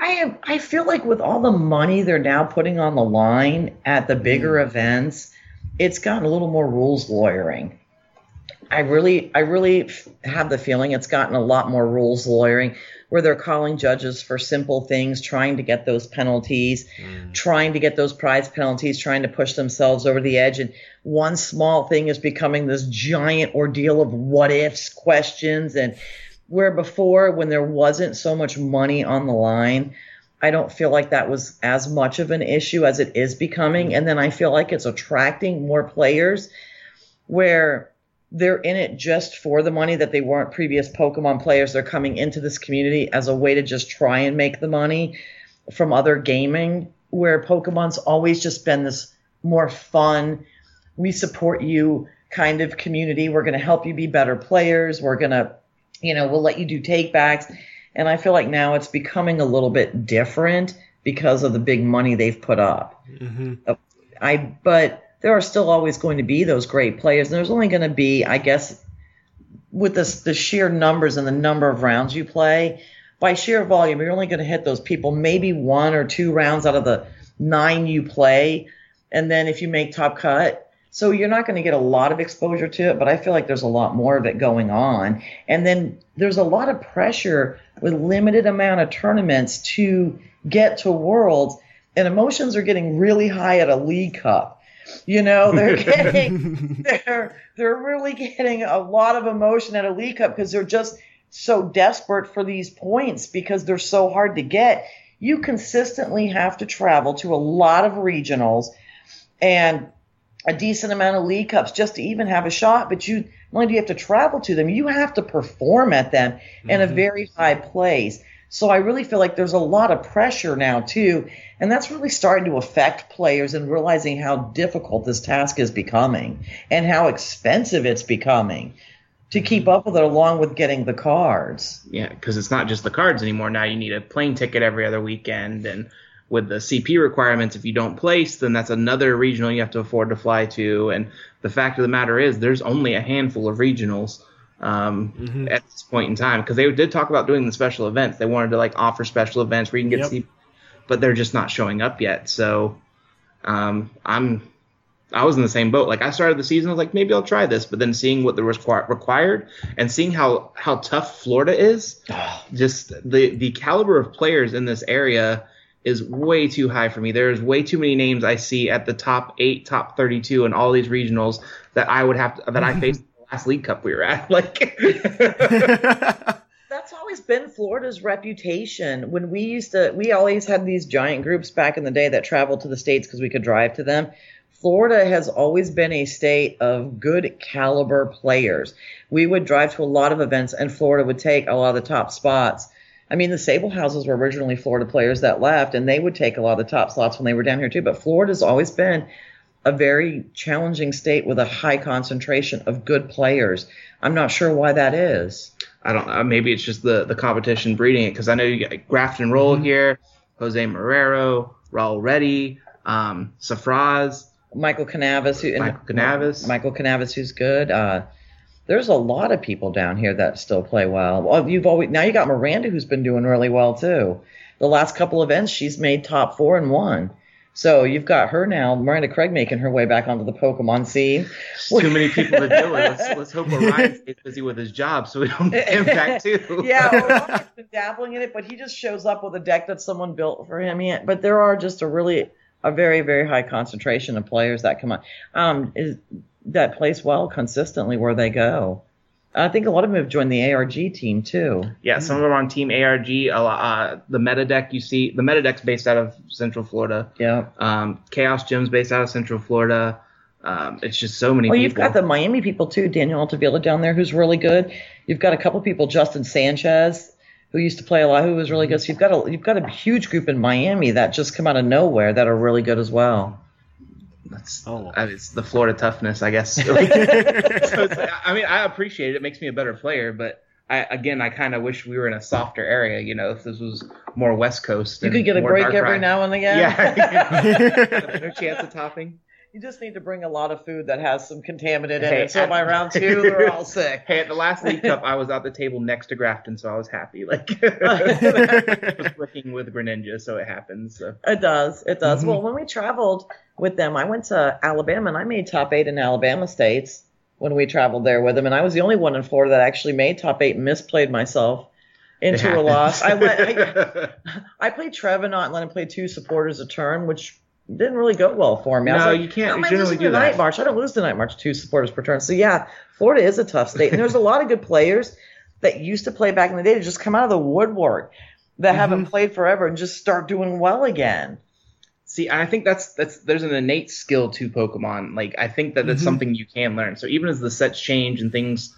I am, I feel like with all the money they're now putting on the line at the bigger mm-hmm. events, it's gotten a little more rules lawyering. I really, I really f- have the feeling it's gotten a lot more rules lawyering where they're calling judges for simple things, trying to get those penalties, mm. trying to get those prize penalties, trying to push themselves over the edge. And one small thing is becoming this giant ordeal of what ifs questions. And where before, when there wasn't so much money on the line, I don't feel like that was as much of an issue as it is becoming. And then I feel like it's attracting more players where they're in it just for the money that they weren't previous Pokemon players. They're coming into this community as a way to just try and make the money from other gaming, where Pokemon's always just been this more fun, we support you kind of community. We're going to help you be better players. We're going to, you know, we'll let you do take backs. And I feel like now it's becoming a little bit different because of the big money they've put up. Uh, I but there are still always going to be those great players. And there's only going to be, I guess, with this the sheer numbers and the number of rounds you play, by sheer volume, you're only going to hit those people maybe one or two rounds out of the nine you play, and then if you make top cut. So you're not going to get a lot of exposure to it, but I feel like there's a lot more of it going on. And then there's a lot of pressure with limited amount of tournaments to get to worlds, and emotions are getting really high at a league cup. You know, they're getting they're they're really getting a lot of emotion at a league cup because they're just so desperate for these points because they're so hard to get. You consistently have to travel to a lot of regionals and a decent amount of league cups just to even have a shot. But you not only do you have to travel to them, you have to perform at them in a mm-hmm. very high place. So I really feel like there's a lot of pressure now too, and that's really starting to affect players and realizing how difficult this task is becoming and how expensive it's becoming to mm-hmm. keep up with it along with getting the cards. Yeah, because it's not just the cards anymore. Now you need a plane ticket every other weekend, and with the CP requirements, if you don't place, then that's another regional you have to afford to fly to. And the fact of the matter is, there's only a handful of regionals um, Mm-hmm. at this point in time because they did talk about doing the special events. They wanted to like offer special events where you can get Yep. see, but they're just not showing up yet. So um, I'm I was in the same boat. Like I started the season, I was like maybe I'll try this, but then seeing what the requir- required and seeing how how tough Florida is, just the the caliber of players in this area is way too high for me. There's way too many names I see at the top eight, top 32 in all these regionals that I would have to, that I faced in the last League Cup we were at. Like, That's always been Florida's reputation. When we used to, we always had these giant groups back in the day that traveled to the states because we could drive to them. Florida has always been a state of good caliber players. We would drive to a lot of events, and Florida would take a lot of the top spots. I mean, the Sable Houses were originally Florida players that left, and they would take a lot of the top slots when they were down here too. But Florida's always been a very challenging state with a high concentration of good players. I'm not sure why that is. I don't know. Maybe it's just the, the competition breeding it because I know you got Grafton Roll here, Jose Marrero, Raul Reddy, um, Safraz, Michael Canaves, who Michael Canaves. Michael Canaves, who's good. Uh, there's a lot of people down here that still play well. Well, you've always now you got Miranda, who's been doing really well too. The last couple events, she's made top four and one. So you've got her now, Miranda Craig, making her way back onto the Pokemon scene. Too many people to deal with. Let's, let's hope Orion stays busy with his job so we don't get him back too. yeah, Orion's been dabbling in it, but he just shows up with a deck that someone built for him. He, but there are just a really a very very high concentration of players that come on um, is, that plays well consistently where they go. I think a lot of them have joined the ARG team too. Yeah, some of them are on Team ARG. Uh, the meta deck you see, the meta deck's based out of Central Florida. Yeah. Um, Chaos Gym's based out of Central Florida. Um, it's just so many Well, people. you've got the Miami people too. Daniel Altavilla down there, who's really good. You've got a couple people, Justin Sanchez, who used to play a lot, who was really good. So you've got a you've got a huge group in Miami that just come out of nowhere that are really good as well. That's, Oh. I mean, it's the Florida toughness, I guess. So it's, I mean, I appreciate it. It makes me a better player, but I, again, I kind of wish we were in a softer area. You know, if this was more West Coast, You could get a break every ride. now and again. Yeah, better chance of topping. You just need to bring a lot of food that has some contaminant in it. So by round two, they're all sick. Hey, at the last League Cup, I was at the table next to Grafton, so I was happy. Like, I was working with Greninja, so it happens. So. It does. It does. Mhm. Well, when we traveled with them, I went to Alabama and I made top eight in Alabama states when we traveled there with them. And I was the only one in Florida that actually made top eight and misplayed myself into a loss. I went. I. I played Trevenant and let him play two supporters a turn, which didn't really go well for me. I was No, like, you can't "How am I generally do the that." night march. I don't lose the night march two supporters per turn. So yeah, Florida is a tough state, and there's a lot of good players that used to play back in the day to just come out of the woodwork that haven't Mm-hmm. played forever and just start doing well again. See, I think that's that's there's an innate skill to Pokemon. Like I think that that's Mhm. something you can learn. So even as the sets change and things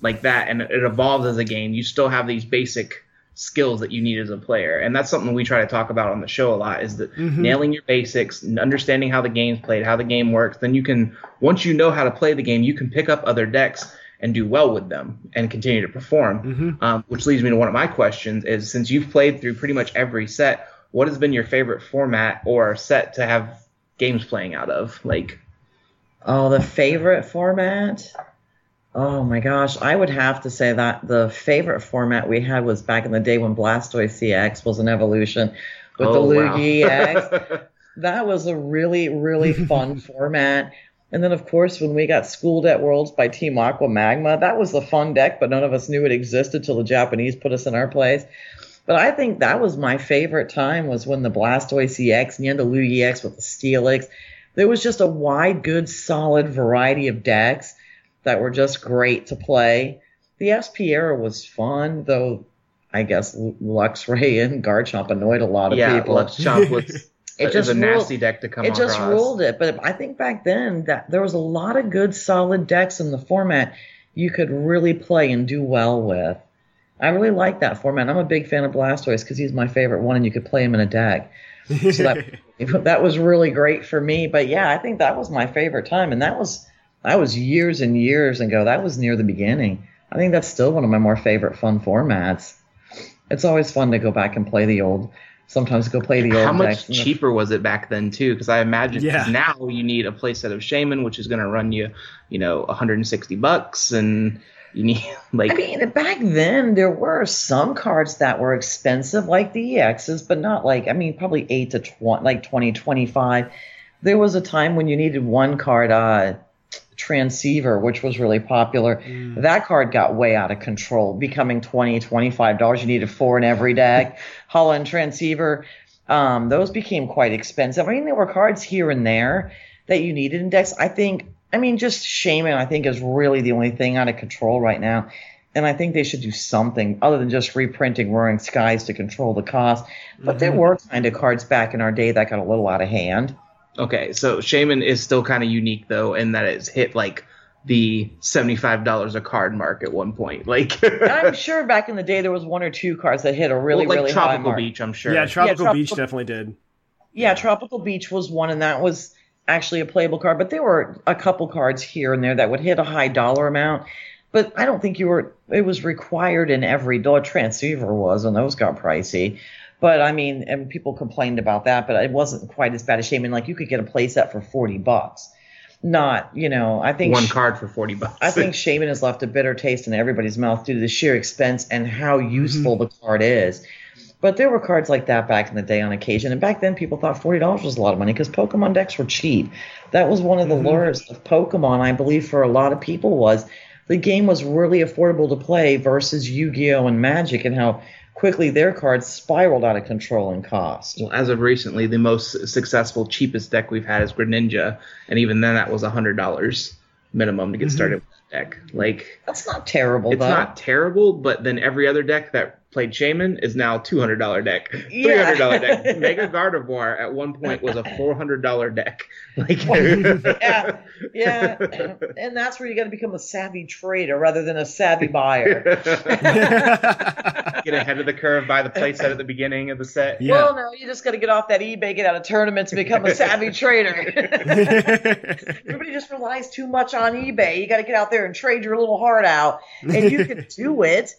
like that, and it evolves as a game, you still have these basic skills that you need as a player. And that's something we try to talk about on the show a lot is that Mhm. nailing your basics, and understanding how the game's played, how the game works. Then you can once you know how to play the game, you can pick up other decks and do well with them and continue to perform. Um, which leads me to one of my questions: is since you've played through pretty much every set, what has been your favorite format or set to have games playing out of? Like, Oh, the favorite format? Oh my gosh, I would have to say that the favorite format we had was back in the day when Blastoise EX was an evolution with the Oh, wow. Lugia that was a really, really fun format. And then, of course, when we got schooled at Worlds by Team Aqua Magma, that was a fun deck, but none of us knew it existed till the Japanese put us in our place. But I think that was my favorite time was when the Blastoise EX and you had the Lugia EX with the Steelix. There was just a wide, good, solid variety of decks that were just great to play. The SP era was fun, though I guess Luxray and Garchomp annoyed a lot of people. yeah, people. Luxchomp was it just a nasty deck to come across. it just across. ruled it. But I think back then that there was a lot of good, solid decks in the format you could really play and do well with. I really like that format. I'm a big fan of Blastoise because he's my favorite one, and you could play him in a deck. So that that was really great for me. But yeah, I think that was my favorite time, and that was that was years and years ago. That was near the beginning. I think that's still one of my more favorite fun formats. It's always fun to go back and play the old sometimes go play the old How much decks. The- cheaper was it back then too? Because I imagine Yeah. now you need a playset of Shaymin, which is going to run you, you know, 160 bucks, and you need like I mean, back then there were some cards that were expensive, like the EXs, but not like I mean, probably eight to twenty, like 20, 25. There was a time when you needed one card, uh, transceiver, which was really popular. That card got way out of control, becoming 20 $25. You needed four in every deck. Holon transceiver, um, those became quite expensive. I mean, there were cards here and there that you needed in decks. I think, I mean, just Shaymin, I think, is really the only thing out of control right now. And I think they should do something other than just reprinting Roaring Skies to control the cost. But there were kind of cards back in our day that got a little out of hand. Okay, so Shaymin is still kind of unique though, in that it's hit like the seventy-five dollars a card mark at one point. Like, I'm sure back in the day there was one or two cards that hit a really, well, like really high Tropical mark. Beach, I'm sure. Yeah, Tropical Tropical- Beach definitely did. Yeah, Tropical Beach was one, and that was actually a playable card. But there were a couple cards here and there that would hit a high dollar amount. But I don't think you were. It was required in every dollar transceiver was, and those got pricey. But I mean, and people complained about that, but it wasn't quite as bad as Shaymin. Like you could get a playset for forty bucks. Not, you know, I think one card for forty bucks. I think Shaymin has left a bitter taste in everybody's mouth due to the sheer expense and how mm-hmm. useful the card is. But there were cards like that back in the day on occasion, and back then people thought forty dollars was a lot of money because Pokemon decks were cheap. That was one of the mm-hmm. lures of Pokemon, I believe, for a lot of people was the game was really affordable to play versus Yu-Gi-Oh and Magic, and how quickly their cards spiraled out of control in cost. Well, as of recently, the most successful, cheapest deck we've had is Greninja, and even then, that was hundred dollars minimum to get mm-hmm. started with that deck. Like, That's not terrible, it's though. not terrible, but then every other deck that played Shaymin is now two hundred dollar deck, three Yeah. hundred dollar deck. Mega Gardevoir at one point was a four hundred dollar deck. Like, yeah, yeah, and that's where you got to become a savvy trader rather than a savvy buyer. Get ahead of the curve, buy the playset at the beginning of the set. Yeah. Well, no, you just got to get off that eBay, get out of tournaments, and become a savvy trader. Everybody just relies too much on eBay. You got to get out there and trade your little heart out, and you can do it.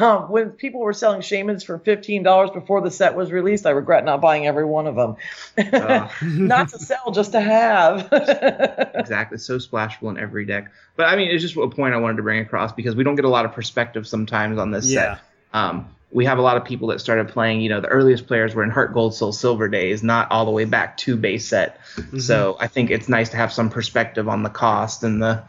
Um, when people were selling Shaymins for fifteen dollars before the set was released, I regret not buying every one of them. Ugh. not to sell, just to have. exactly. So splashable in every deck. But I mean, it's just a point I wanted to bring across because we don't get a lot of perspective sometimes on this Yeah. set. Um, we have a lot of people that started playing, you know, the earliest players were in Heart Gold Soul Silver days, not all the way back to base set. So I think it's nice to have some perspective on the cost and the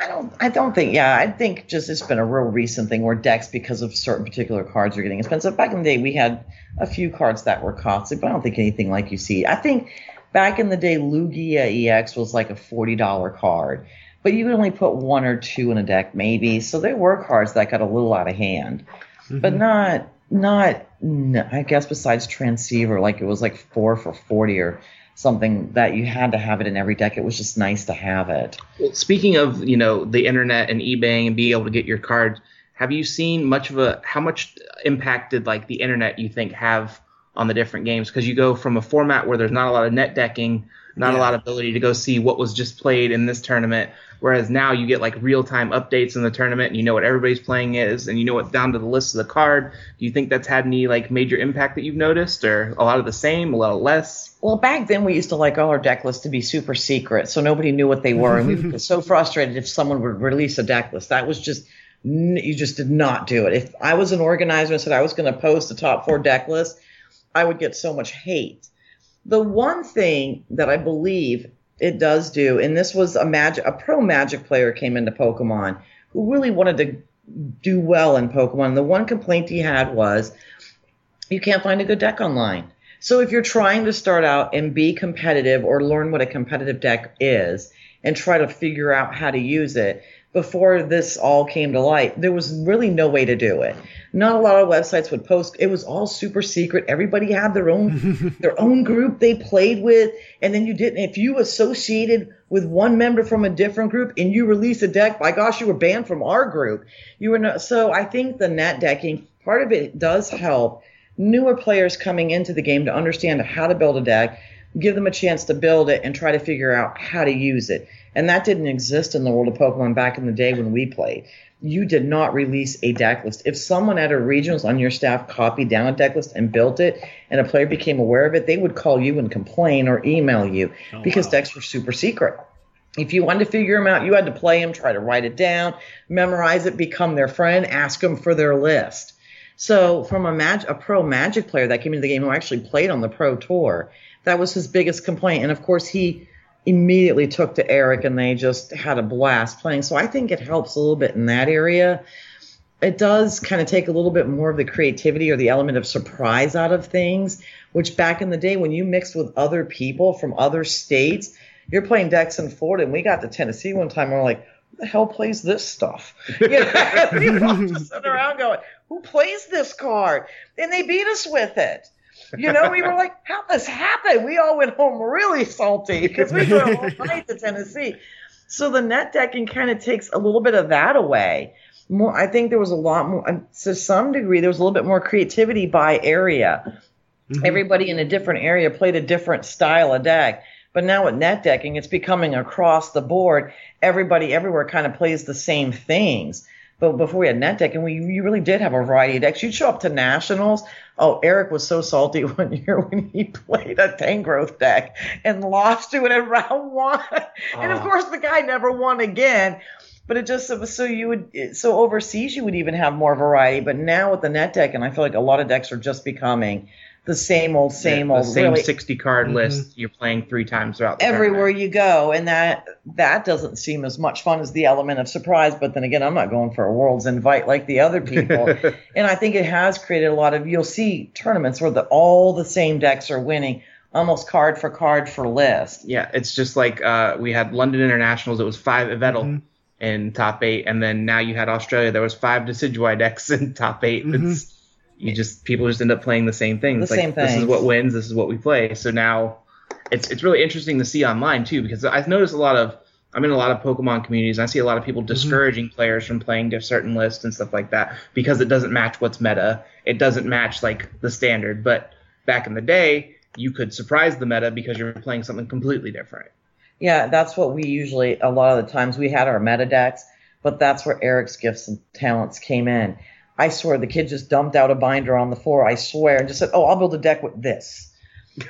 I don't. I don't think. Yeah, I think just it's been a real recent thing where decks, because of certain particular cards, are getting expensive. Back in the day, we had a few cards that were costly, but I don't think anything like you see. I think back in the day, Lugia EX was like a forty dollar card, but you could only put one or two in a deck, maybe. So there were cards that got a little out of hand, but mm-hmm. not not. No, I guess besides Transceiver, like it was like four for forty or something that you had to have it in every deck. It was just nice to have it. Well, speaking of you know the internet and eBay and being able to get your cards, have you seen much of a how much impact did like the internet you think have on the different games? Because you go from a format where there's not a lot of net decking, not a lot of ability to go see what was just played in this tournament, whereas now you get like real time updates in the tournament and you know what everybody's playing is and you know what down to the list of the card. Do you think that's had any like major impact that you've noticed, or a lot of the same, a lot less? Well, back then we used to like all our deck lists to be super secret, so nobody knew what they were, and we were so frustrated if someone would release a deck list. That was just you just did not do it. If I was an organizer and said I was going to post the top four deck list, I would get so much hate. The one thing that I believe it does do, and this was a magic, a pro Magic player came into Pokemon who really wanted to do well in Pokemon. The one complaint he had was you can't find a good deck online. So if you're trying to start out and be competitive or learn what a competitive deck is and try to figure out how to use it, before this all came to light, there was really no way to do it. Not a lot of websites would post. It was all super secret. Everybody had their own their own group they played with, and then you didn't. If you associated with one member from a different group and you released a deck, by gosh, you were banned from our group. You were not. So I think the net decking part of it does help newer players coming into the game to understand how to build a deck. give them a chance to build it and try to figure out how to use it. And that didn't exist in the world of Pokemon back in the day when we played. You did not release a deck list. If someone at a regionals on your staff copied down a deck list and built it, and a player became aware of it, they would call you and complain or email you oh, because decks were super secret. If you wanted to figure them out, you had to play them, try to write it down, memorize it, become their friend, ask them for their list. So from a mag- a pro Magic player that came into the game who actually played on the pro tour, that was his biggest complaint. And of course, he immediately took to Eric, and they just had a blast playing. So I think it helps a little bit in that area. It does kind of take a little bit more of the creativity or the element of surprise out of things, which back in the day when you mixed with other people from other states, you're playing decks in Florida, and we got to Tennessee one time, and we're like, who the hell plays this stuff? You know, just sitting around going, who plays this card? And they beat us with it. You know, we were like, how this happen? We all went home really salty because we drove all night to Tennessee. So the net decking kind of takes a little bit of that away. More, I think there was a lot more, to some degree, there was a little bit more creativity by area. Mm-hmm. Everybody in a different area played a different style of deck. But now with net decking, it's becoming across the board. Everybody everywhere kind of plays the same things. But before we had net and we you really did have a variety of decks. You'd show up to nationals. Oh, Eric was so salty one year when he played a Tangrowth deck and lost to it in round one. And of Ah. course, the guy never won again. But it just so you would so overseas you would even have more variety. But now with the net deck, and I feel like a lot of decks are just becoming the same old, same the old, same really. 60 card mm-hmm. list you're playing three times throughout the everywhere you go and that that doesn't seem as much fun as the element of surprise but then again i'm not going for a world's invite like the other people. And i think it has created a lot of you'll see tournaments where the, all the same decks are winning almost card for card for list. Yeah, it's just like uh, we had London Internationals. It was five Yveltal mm-hmm. in top eight, and then now you had Australia. There was five Decidueye decks in top 8 mm-hmm. It's you just people just end up playing the same things. The like, same This is what wins. This is what we play. So now it's it's really interesting to see online too because I've noticed a lot of I'm in a lot of Pokemon communities. And I see a lot of people mm-hmm. discouraging players from playing to certain lists and stuff like that because it doesn't match what's meta. It doesn't match like the standard. But back in the day, you could surprise the meta because you're playing something completely different. Yeah, that's what we usually, a lot of the times we had our meta decks, but that's where Eric's gifts and talents came in. I swear the kid just dumped out a binder on the floor, I swear, and just said, Oh, I'll build a deck with this.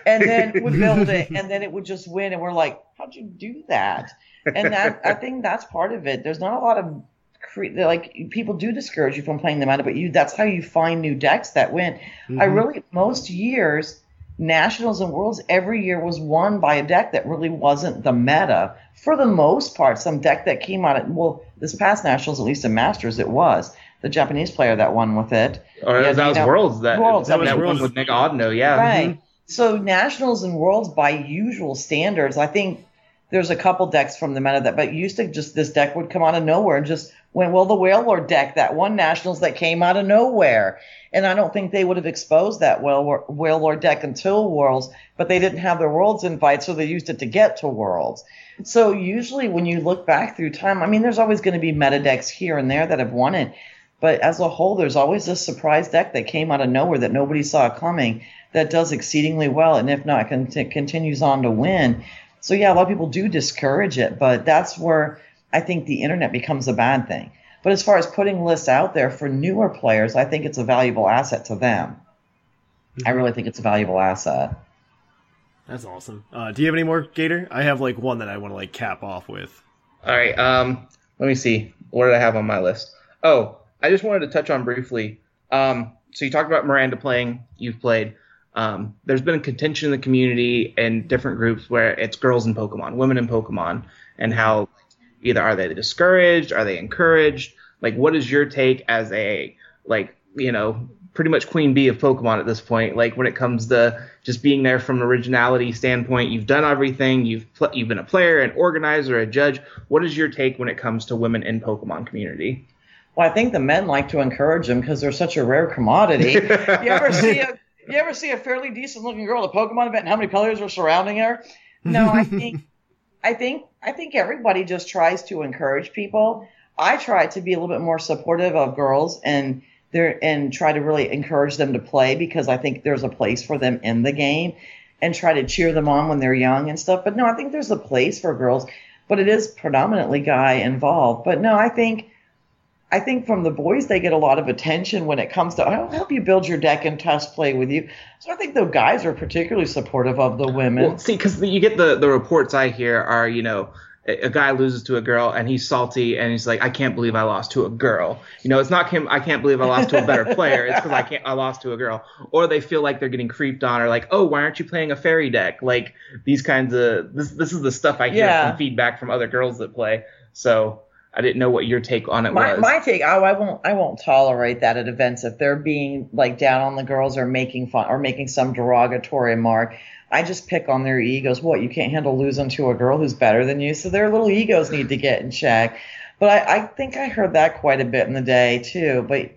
And then would build it, and then it would just win. And we're like, How'd you do that? And that, I think that's part of it. There's not a lot of, cre- like, people do discourage you from playing the meta, but you, that's how you find new decks that win. I Mhm. really, most years, nationals and worlds every year was won by a deck that really wasn't the meta for the most part some deck that came out at well this past nationals at least in masters it was the japanese player that won with it Or Yeah, that was know, Worlds that Worlds, that, one Worlds. with Nick Audino, yeah. Right. Mm-hmm. So nationals and worlds by usual standards, I think there's a couple decks from the meta that, but used to just this deck would come out of nowhere and just went, well, the Wailord deck, that one nationals that came out of nowhere. And I don't think they would have exposed that Whale, Wailord deck until Worlds, but they didn't have their Worlds invite, so they used it to get to Worlds. So usually when you look back through time, I mean, there's always going to be meta decks here and there that have won it. But as a whole, there's always this surprise deck that came out of nowhere that nobody saw coming that does exceedingly well, and if not, con- continues on to win. So yeah, a lot of people do discourage it, but that's where I think the internet becomes a bad thing. But as far as putting lists out there for newer players, I think it's a valuable asset to them. I really think it's a valuable asset. That's awesome. Uh, do you have any more, Gator? I have like one that I want to like cap off with. All right. Um, let me see. What did I have on my list? Oh, I just wanted to touch on briefly. Um, so you talked about Miranda playing. You've played. Um, there's been a contention in the community and different groups where it's girls in Pokemon, women in Pokemon, and how either are they discouraged, are they encouraged? Like, what is your take as a like you know pretty much queen bee of Pokemon at this point? Like when it comes to just being there from an originality standpoint, you've done everything. You've pl- you've been a player, an organizer, a judge. What is your take when it comes to women in Pokemon community? Well, I think the men like to encourage them because they're such a rare commodity. you ever see a you ever see a fairly decent looking girl at a Pokemon event and how many players are surrounding her? No, I think I think I think everybody just tries to encourage people. I try to be a little bit more supportive of girls and there and try to really encourage them to play because I think there's a place for them in the game. and try to cheer them on when they're young and stuff. But no, I think there's a place for girls, but it is predominantly guy involved. But no, I think I think from the boys they get a lot of attention when it comes to I'll help you build your deck and test play with you. So I think the guys are particularly supportive of the women. Well, see, because you get the the reports I hear are you know a guy loses to a girl and he's salty and he's like I can't believe I lost to a girl. You know, it's not him I can't believe I lost to a better player. It's because I can't I lost to a girl. Or they feel like they're getting creeped on or like oh why aren't you playing a fairy deck? Like these kinds of this this is the stuff I hear Yeah. from feedback from other girls that play. So I didn't know what your take on it my, was. my take, oh, I won't, I won't tolerate that at events if they're being like down on the girls or making fun or making some derogatory mark. I just pick on their egos. What you can't handle losing to a girl who's better than you, so their little egos need to get in check. But I, I think I heard that quite a bit in the day too. But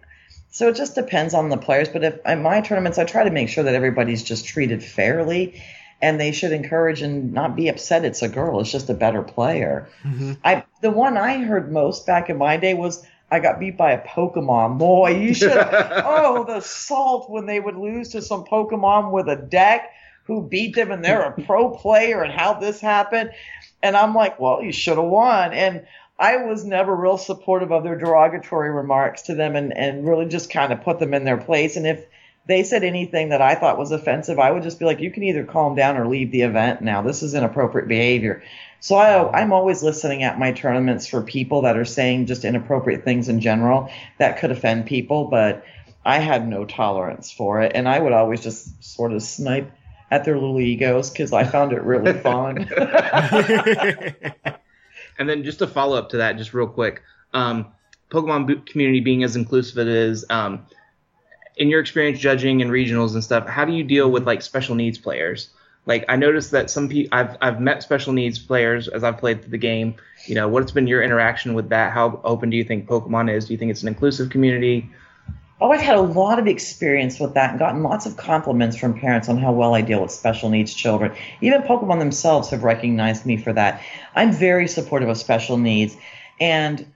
so it just depends on the players. But if in my tournaments, I try to make sure that everybody's just treated fairly, and they should encourage and not be upset. It's a girl. It's just a better player. Mm-hmm. I the one I heard most back in my day was I got beat by a Pokemon. Boy, you should oh the salt when they would lose to some Pokemon with a deck who beat them and they're a pro player and how this happened. And I'm like, well, you should have won. And I was never real supportive of their derogatory remarks to them and, and really just kind of put them in their place. And if they said anything that I thought was offensive, I would just be like, you can either calm down or leave the event now. This is inappropriate behavior. So I, I'm always listening at my tournaments for people that are saying just inappropriate things in general that could offend people, but I had no tolerance for it. And I would always just sort of snipe at their little egos because I found it really fun. And then just to follow up to that, just real quick, um, Pokemon community being as inclusive as it is, um, in your experience judging and regionals and stuff, how do you deal with like special needs players? Like I noticed that some people I've I've met special needs players as I've played the game. You know, what's been your interaction with that? How open do you think Pokemon is? Do you think it's an inclusive community? Oh, I've had a lot of experience with that and gotten lots of compliments from parents on how well I deal with special needs children. Even Pokemon themselves have recognized me for that. I'm very supportive of special needs. And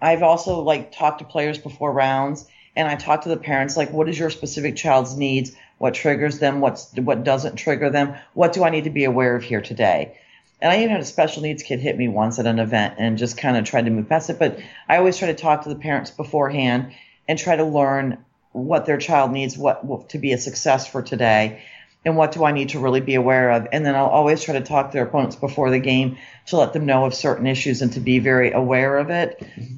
I've also like talked to players before rounds and I talk to the parents like what is your specific child's needs? What triggers them? What's what doesn't trigger them? What do I need to be aware of here today? And I even had a special needs kid hit me once at an event and just kind of tried to move past it. But I always try to talk to the parents beforehand and try to learn what their child needs, what, what to be a success for today, and what do I need to really be aware of. And then I'll always try to talk to their opponents before the game to let them know of certain issues and to be very aware of it. Mm-hmm.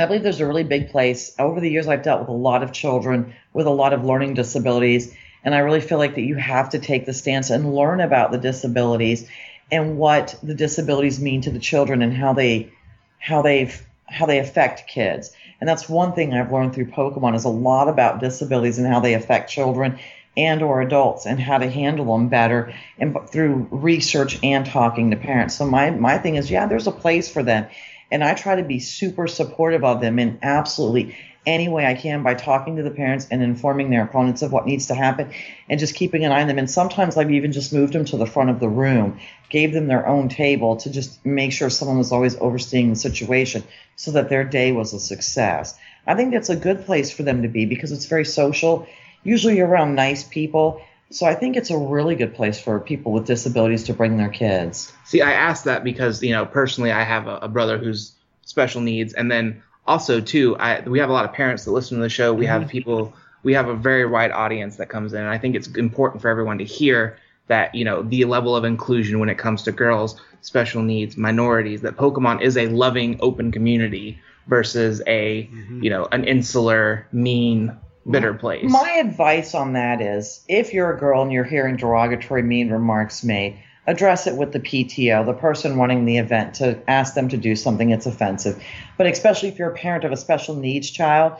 I believe there's a really big place. Over the years, I've dealt with a lot of children with a lot of learning disabilities, and I really feel like that you have to take the stance and learn about the disabilities and what the disabilities mean to the children and how they how they how they affect kids. And that's one thing I've learned through Pokemon is a lot about disabilities and how they affect children and or adults and how to handle them better and through research and talking to parents. So my my thing is yeah, there's a place for them. And I try to be super supportive of them in absolutely any way I can by talking to the parents and informing their opponents of what needs to happen and just keeping an eye on them. And sometimes I've even just moved them to the front of the room, gave them their own table to just make sure someone was always overseeing the situation so that their day was a success. I think that's a good place for them to be because it's very social, usually you're around nice people. So I think it's a really good place for people with disabilities to bring their kids. See, I asked that because you know personally, I have a, a brother who's special needs, and then also too, I we have a lot of parents that listen to the show. We have mm-hmm. people, we have a very wide audience that comes in, and I think it's important for everyone to hear that you know the level of inclusion when it comes to girls, special needs, minorities. That Pokemon is a loving, open community versus a mm-hmm. you know an insular, mean, bitter place. My advice on that is if you're a girl and you're hearing derogatory, mean remarks made, address it with the PTO, the person running the event, to ask them to do something that's offensive. But especially if you're a parent of a special needs child,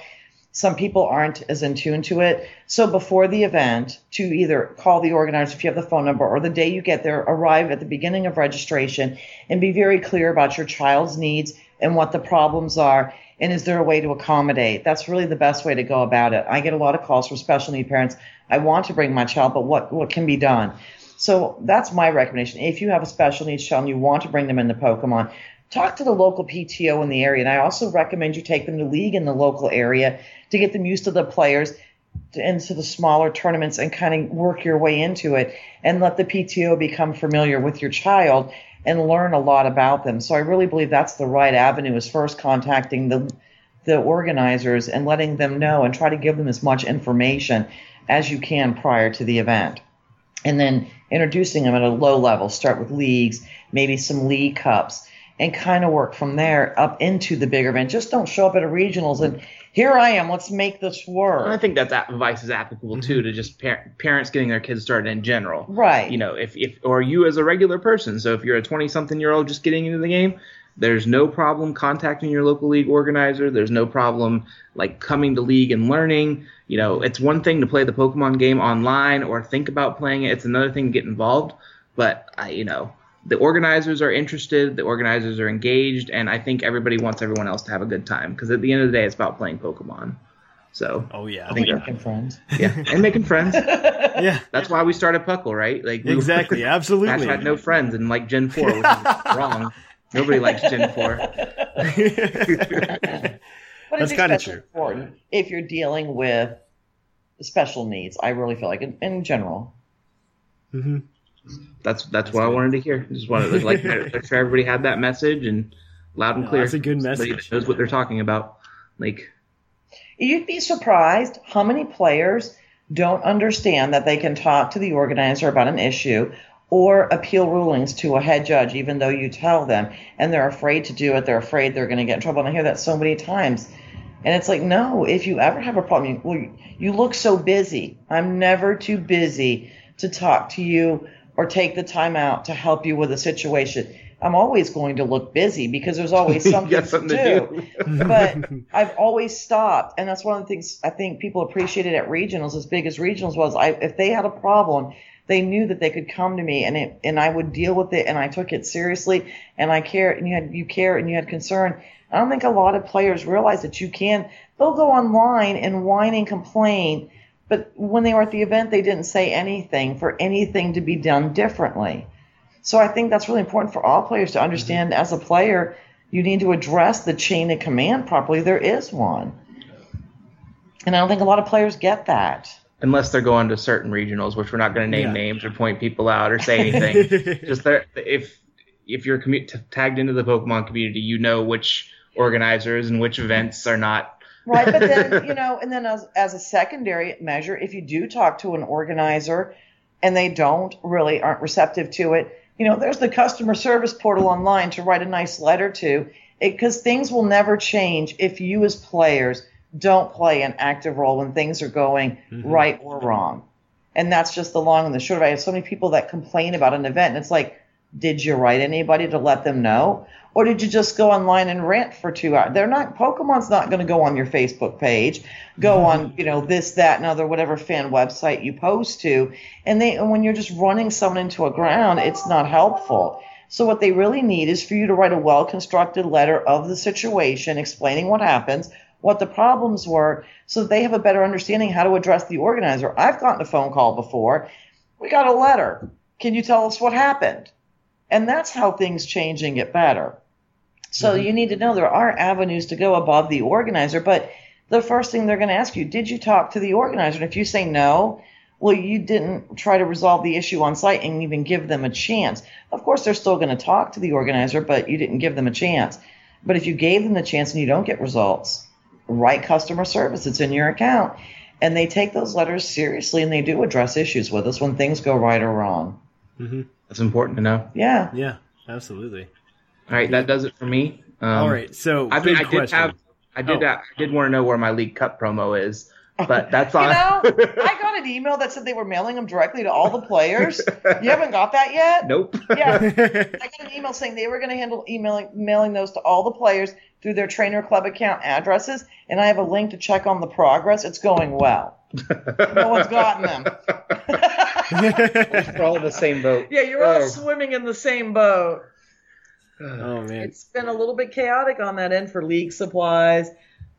some people aren't as in tune to it. So before the event, to either call the organizer if you have the phone number or the day you get there, arrive at the beginning of registration and be very clear about your child's needs and what the problems are. And is there a way to accommodate? That's really the best way to go about it. I get a lot of calls from special need parents. I want to bring my child, but what, what can be done? So that's my recommendation. If you have a special needs child and you want to bring them into Pokemon, talk to the local PTO in the area. And I also recommend you take them to league in the local area to get them used to the players. To- into the smaller tournaments and kind of work your way into it and let the PTO become familiar with your child and learn a lot about them. So I really believe that's the right avenue is first contacting the the organizers and letting them know and try to give them as much information as you can prior to the event. And then introducing them at a low level, start with leagues, maybe some league cups, and kind of work from there up into the bigger event. Just don't show up at a regionals and here I am, let's make this work. And I think that advice is applicable too to just par- parents getting their kids started in general. Right. You know, if, if or you as a regular person. So if you're a 20 something year old just getting into the game, there's no problem contacting your local league organizer. There's no problem like coming to league and learning. You know, it's one thing to play the Pokemon game online or think about playing it. It's another thing to get involved. But I, you know, the organizers are interested, the organizers are engaged, and I think everybody wants everyone else to have a good time because at the end of the day, it's about playing Pokemon. So Oh yeah. I think making friends. yeah, and making friends. yeah. That's why we started Puckle, right? Like we- Exactly. Ash Absolutely. had no friends and like Gen Four, which is wrong. Nobody likes Gen Four. But That's kinda true. important if you're dealing with special needs. I really feel like in, in general. hmm That's that's, what I wanted to hear. Just wanted to like make sure everybody had that message and loud and No, clear. that's a good message. that knows what they're talking about. Like You'd be surprised how many players don't understand that they can talk to the organizer about an issue or appeal rulings to a head judge, even though you tell them, and they're afraid to do it. They're afraid they're going to get in trouble. And I hear that so many times. And it's like, no, if you ever have a problem, you, well, you- you look so busy. I'm never too busy to talk to you or take the time out to help you with a situation. I'm always going to look busy because there's always something, something to to do. but I've always stopped, and that's one of the things I think people appreciated at regionals. As big as regionals was, I if they had a problem, they knew that they could come to me, and it and I would deal with it, and I took it seriously, and I care, and you had you care, and you had concern. I don't think a lot of players realize that you can. They'll go online and whine and complain, but when they were at the event, they didn't say anything for anything to be done differently. So I think that's really important for all players to mm-hmm. understand as a player, you need to address the chain of command properly. There is one. And I don't think a lot of players get that. unless they're going to certain regionals, which we're not going to name Yeah. names or point people out or say anything. Just there, if if you're commu- t- tagged into the Pokemon community, you know which organizers and which events are not. Right, but then, you know, and then as, as a secondary measure, if you do talk to an organizer and they don't really aren't receptive to it, you know, there's the customer service portal online to write a nice letter to because things will never change if you as players don't play an active role when things are going mm-hmm. right or wrong. And that's just the long and the short of it. I have so many people that complain about an event and it's like, did you write anybody to let them know? Or did you just go online and rant for two hours? They're not Pokemon's not going to go on your Facebook page, go on, you know, this, that, and other whatever fan website you post to. And they and when you're just running someone into a ground, it's not helpful. So what they really need is for you to write a well constructed letter of the situation, explaining what happens, what the problems were, so that they have a better understanding how to address the organizer. I've gotten a phone call before. We got a letter. Can you tell us what happened? And that's how things change and get better. So mm-hmm. you need to know there are avenues to go above the organizer, but the first thing they're going to ask you, did you talk to the organizer? And if you say no, well, you didn't try to resolve the issue on site and even give them a chance. Of course, they're still going to talk to the organizer, but you didn't give them a chance. But if you gave them the chance and you don't get results, write customer service. It's in your account. And they take those letters seriously and they do address issues with us when things go right or wrong. Mm-hmm. That's important to know. Yeah. Yeah, absolutely. All right, that does it for me. Um, All right, so I, big I did question. have, I did, Oh. uh, I did want to know where my League Cup promo is, but that's You know, I got an email that said they were mailing them directly to all the players. You haven't got that yet? nope. Yeah. I got an email saying they were going to handle emailing, mailing those to all the players through their trainer club account addresses, and I have a link to check on the progress. It's going well. No one's gotten them. We're all in the same boat. Yeah, you're all Oh. swimming in the same boat. oh man, It's been a little bit chaotic on that end for league supplies,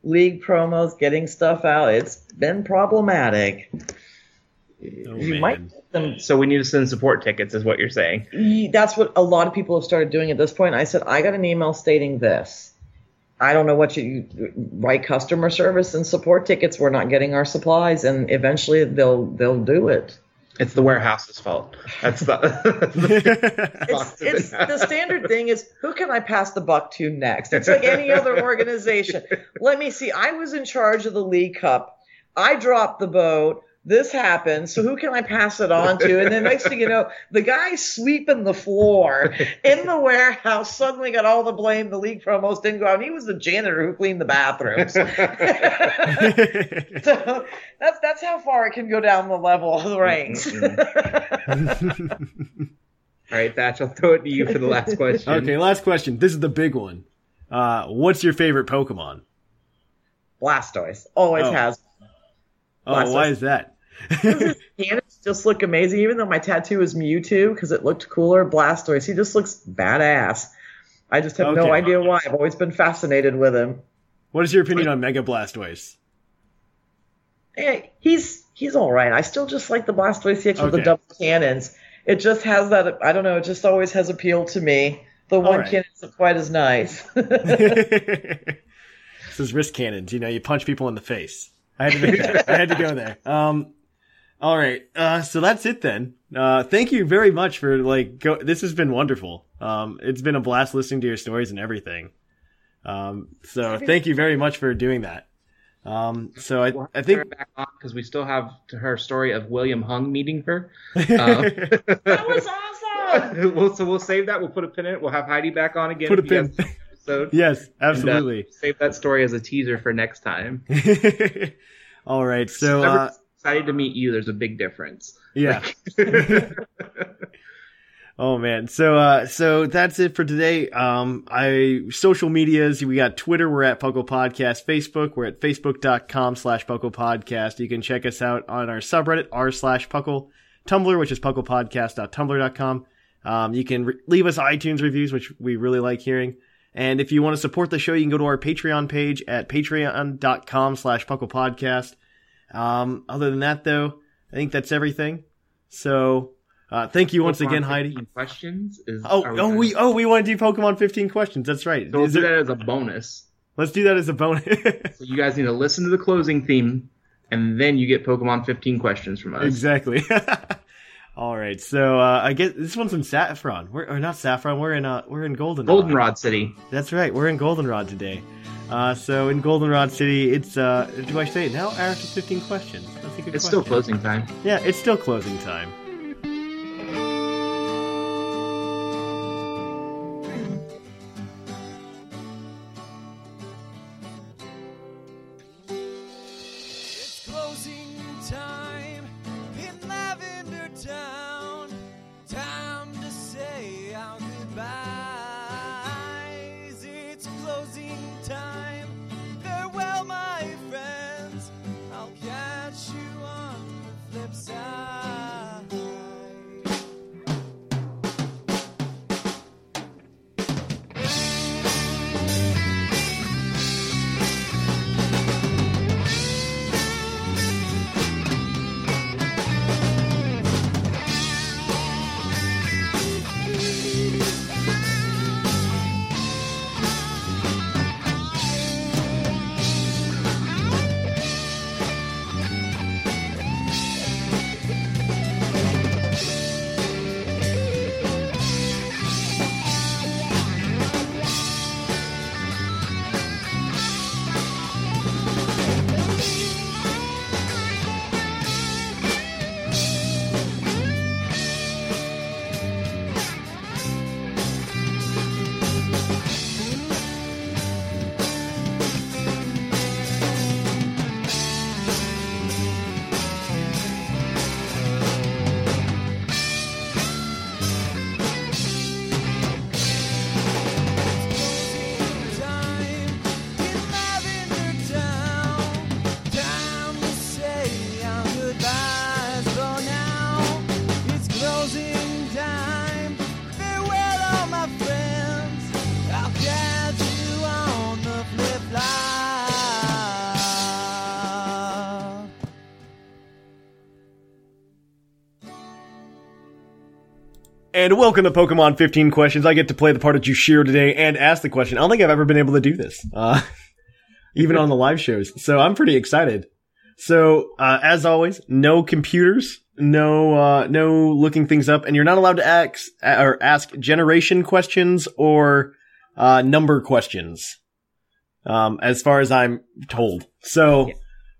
league promos, getting stuff out. It's been problematic. oh, you man. might get them So we need to send support tickets, is what you're saying. That's what a lot of people have started doing at this point. I said, I got an email stating this. I don't know what you write customer service and support tickets. We're not getting our supplies, and eventually they'll they'll do it. It's the warehouse's fault. That's the. It's, it's the standard thing is who can I pass the buck to next? It's like any other organization. Let me see. I was in charge of the League Cup. I dropped the boat. This happened. So who can I pass it on to? And then next thing you know, the guy sweeping the floor in the warehouse suddenly got all the blame. The league promos didn't go out. And he was the janitor who cleaned the bathrooms. so that's that's how far it can go down the level of the ranks. All right, Thatch, I'll throw it to you for the last question. Okay, last question. This is the big one. Uh, what's your favorite Pokemon? Blastoise always Oh. has. Oh, why is that? Cannons just look amazing, even though my tattoo is Mewtwo because it looked cooler. Blastoise, he just looks badass. I just have no idea why. I've always been fascinated with him. What is your opinion on Mega Blastoise? Eh, he's he's all right. I still just like the Blastoise EX with the double cannons. It just has that. I don't know. It just always has appeal to me. The one right. cannon isn't quite as nice. This is wrist cannons. You know, you punch people in the face. I had to make that. I had to go there. Um, all right. Uh, so that's it then. Uh, thank you very much for like go. This has been wonderful. Um, it's been a blast listening to your stories and everything. Um, so thank you very much for doing that. Um, so I, We'll I think back on because we still have to her story of William Hung meeting her. Um, that was awesome. we'll, so we'll save that. We'll put a pin in it. We'll have Heidi back on again. Put a if guys pin. like the episode. yes, And, uh, absolutely. save that story as a teaser for next time. all right. So, uh, excited to meet you. There's a big difference. Yeah. oh man. So uh so that's it for today. Um I social medias, we got Twitter, we're at Puckle Podcast, Facebook, we're at facebook.com slash Puckle Podcast. You can check us out on our subreddit, r slash Puckle, Tumblr, which is pucklepodcast.tumblr.com. Um you can re- leave us iTunes reviews, which we really like hearing. And if you want to support the show, you can go to our Patreon page at patreon.com slash Puckle Podcast. Um, other than that, though, I think that's everything. So, uh, thank you once Pokemon again, Heidi. Questions is Oh, oh, gonna- we, oh, we want to do Pokemon 15 questions. That's right. so we'll do there- that as a bonus. let's do that as a bonus. So you guys need to listen to the closing theme, and then you get Pokemon 15 questions from us. exactly. All right. So, uh, I guess this one's in Saffron. We're, or not Saffron. We're in, uh, we're in Goldenrod. Goldenrod City. That's right. We're in Goldenrod today. Uh, so in Goldenrod City, it's, uh, do I say it now? After 15 questions. That's a good It's question. still closing time. Yeah, it's still closing time. And welcome to Pokemon 15 Questions. I get to play the part of Jushiro today and ask the question. I don't think I've ever been able to do this, uh, even on the live shows. So I'm pretty excited. So, uh, as always, no computers, no, uh, no looking things up, and you're not allowed to ask, or ask generation questions or, uh, number questions. Um, as far as I'm told. So,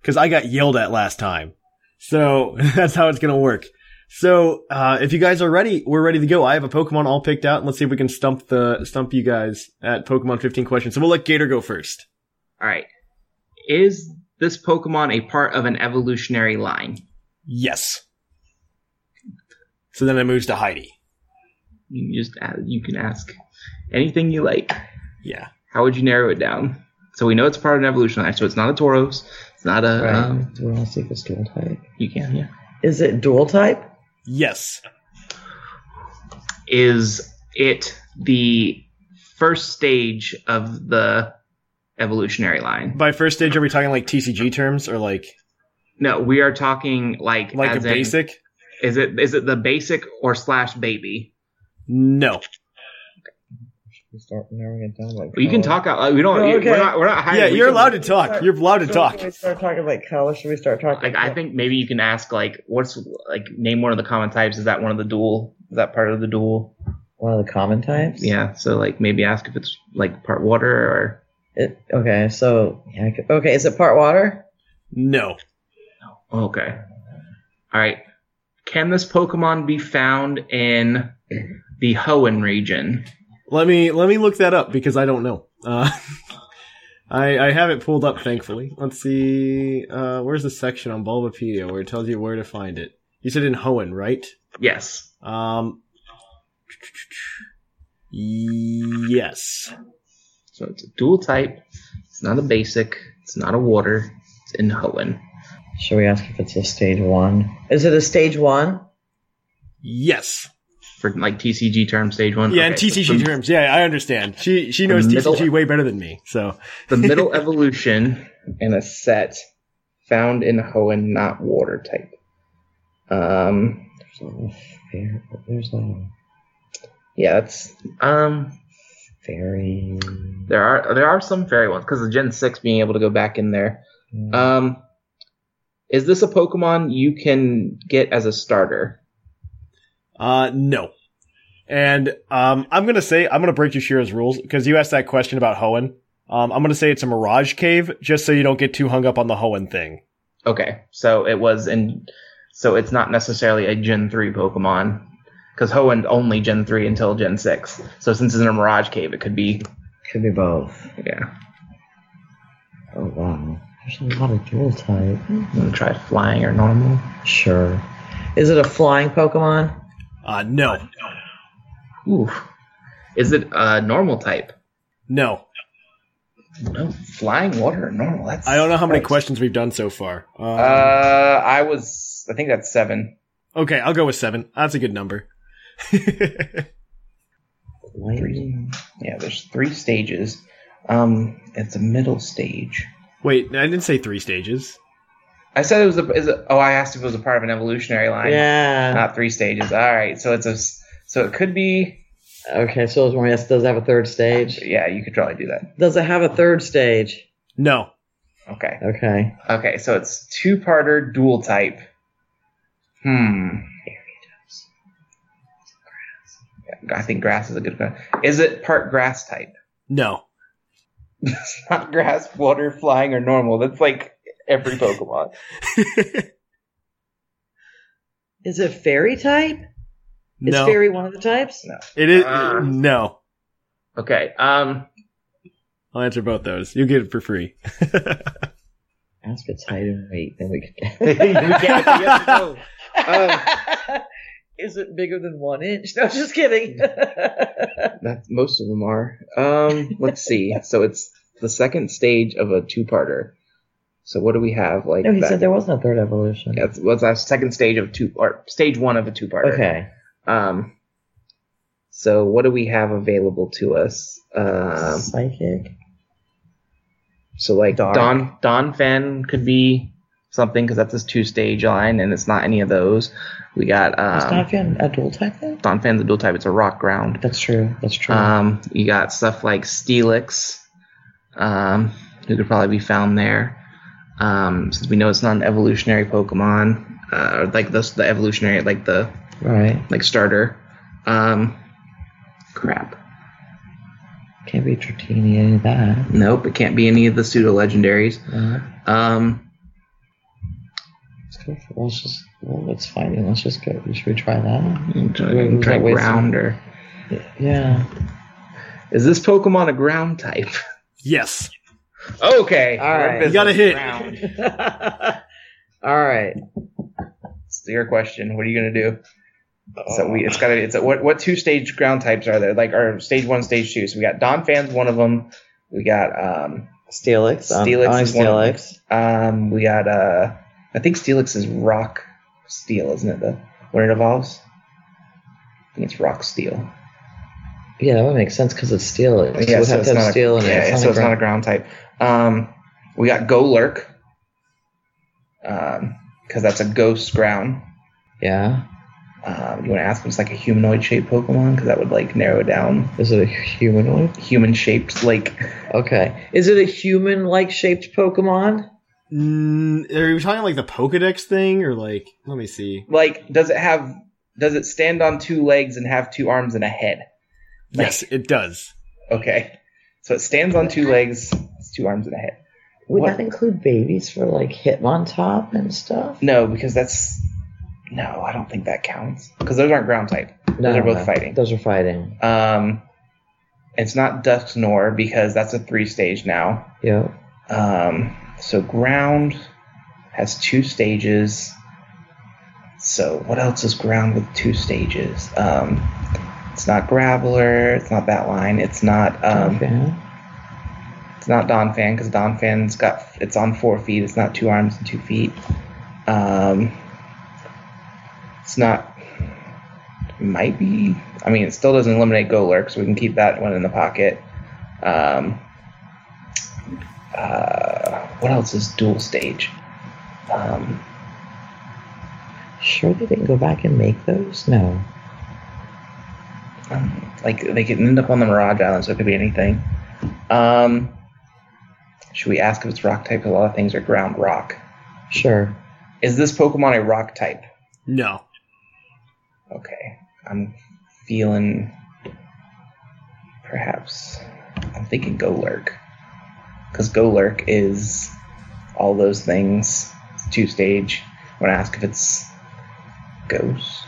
cause I got yelled at last time. So that's how it's gonna work. So, uh, if you guys are ready, we're ready to go. I have a Pokemon all picked out. and Let's see if we can stump the, stump you guys at Pokemon 15 questions. So we'll let Gator go first. All right. Is this Pokemon a part of an evolutionary line? Yes. So then it moves to Heidi. You can just add, you can ask anything you like. Yeah. How would you narrow it down? So we know it's part of an evolutionary line. So it's not a Tauros. It's not a. Right. Um, Do we want to see if it's dual type? you can, yeah. Is it dual type? Yes. Is it the first stage of the evolutionary line? By first stage, are we talking like TCG terms or like, No, we are talking like like a in- basic? Is it is it the basic or slash baby? No. We start narrowing it down like. You can talk out. Like, we don't. Oh, okay. We're not. We're not hiding. Yeah, We you're can- allowed to talk. You're allowed to talk. Should we start talking like color? Should we start talking? Like I think maybe you can ask like what's like name one of the common types. Is that one of the dual? Is that part of the dual? one of the common types. Yeah. So like maybe ask if it's like part water or It, okay, so yeah, could- okay, is it part water? No. Oh, okay. All right. Can this Pokemon be found in the Hoenn region? Let me, let me look that up because I don't know. Uh, I, I have it pulled up, thankfully. Let's see, uh, where's the section on Bulbapedia where it tells you where to find it? You said in Hoenn, right? Yes. Um, yes. So it's a dual type. It's not a basic. It's not a water. It's in Hoenn. Should we ask if it's a stage one? Is it a stage one? Yes. For like TCG term stage one. Yeah, in Okay, so TCG the- terms. Yeah, I understand. She, she knows The middle- TCG way better than me, so. the middle evolution in a set found in Hoenn, not water type. Um, There's a fair, there's a yeah, that's um. fairy. There are there are some fairy ones because of Gen six being able to go back in there. Um, is this a Pokemon you can get as a starter? Uh, no. And um, I'm gonna say I'm gonna break Yoshiro's rules because you asked that question about Hoenn. Um, I'm gonna say it's a Mirage Cave just so you don't get too hung up on the Hoenn thing. Okay, so it was in, so it's not necessarily a Gen three Pokemon because Hoenn only Gen three until Gen six. So since it's in a Mirage Cave, it could be Could be both. yeah. Oh wow, there's a lot of dual type. I'm gonna try flying or normal. Sure. Is it a flying Pokemon? Uh, no, Ooh, is it a normal type? no. No, flying water or normal. That's I don't know how many questions we've done so far. Um, Uh, I was. I think that's seven. okay, I'll go with seven. That's a good number. Lightning. Yeah, there's three stages. Um, it's a middle stage. Wait, I didn't say three stages. I said it was a. Is it, oh, I asked if it was a part of an evolutionary line. Yeah. Not three stages. All right, so it's a. s- So it could be. Okay, so I was yes, does it have a third stage? Yeah, you could probably do that. Does it have a third stage? No. Okay. Okay. Okay, so it's two-parter dual type. Hmm. I think grass is a good one. Is it part grass type? No. It's not grass, water, flying, or normal. That's like every Pokemon. Is it fairy type? Is no. fairy one of the types? No. It is. Ah. no. Okay. Um. I'll answer both those. You get it for free. Ask its height and weight, then we could we get. can't say no. Um, Is it bigger than one inch? No, just kidding. that's most of them are. Um. Let's see. So it's the second stage of a two-parter. So what do we have? Like no, he that- said there wasn't a third evolution. Yeah, it's, what's our second stage of two or stage one of a two part. Okay. Um. So what do we have available to us? Um. Psychic. So like Dark. Don Donphan could be something because that's his two stage line, and it's not any of those. We got Is um, Donphan a dual type then? Donphan's a dual type. It's a rock ground. That's true. That's true. Um, you got stuff like Steelix, um, who could probably be found there. Um, since we know it's not an evolutionary Pokemon, uh, or like the the evolutionary, like the right. like starter. Um, crap. Can't be Dratini, any of that. Nope, it can't be any of the pseudo legendaries. Uh, Um, let's go for, let's just, well, let's fighting. Let's just go. Should we try that? try, Wait, was try that ground some- or Yeah. is this Pokemon a ground type? Yes. Okay, All right. You got a hit. All right. It's your question. What are you gonna do? So we, it's gotta, it's a, what, what two stage ground types are there? Like, our stage one, stage two. So we got Donphan's one of them. We got, um, Steelix. um, Steelix I is one. Steelix. um, we got, uh, I think Steelix is rock steel, isn't it? The, when it evolves? I think it's rock steel. Yeah, that would make sense because it's Steelix. Yeah, it would so have it's to not have a, steel in it. yeah, It's yeah, so a it's not a ground- ground type. Um, we got Golurk. Um, cause that's a ghost ground. Yeah. Um, you want to ask if it's like a humanoid shaped Pokemon? Because that would like narrow it down. Is it a humanoid? Human shaped, like Okay. Is it a human-like shaped Pokemon? Mm, are you talking like the Pokedex thing, or like? Let me see. like does it have does it stand on two legs and have two arms and a head? Yes, it does. Okay, so it stands on two legs, it's two arms and a head. Would What- that include babies for like Hitmontop and stuff? No, because that's no, I don't think that counts because those aren't ground type. Those are both no. fighting. Those are fighting. Um, it's not Dusknoir because that's a three stage now. Yep. Um, so ground has two stages. So what else is ground with two stages? Um, it's not Graveler. It's not that line. It's not. Um, okay. It's not Donphan because Donphan's got. It's on four feet. It's not two arms and two feet. Um, it's not. It might be. I mean, it still doesn't eliminate Golurk, so we can keep that one in the pocket. Um, uh, what else is dual stage? Um, Sure they didn't go back and make those? No. Um, like they could end up on the Mirage Island, so it could be anything. Um, should we ask if it's rock type? 'Cause a lot of things are ground rock. Sure. Is this Pokemon a rock type? No. Okay, I'm feeling perhaps I'm thinking Golurk because Golurk is all those things. It's two stage. I want to ask if it's Ghost.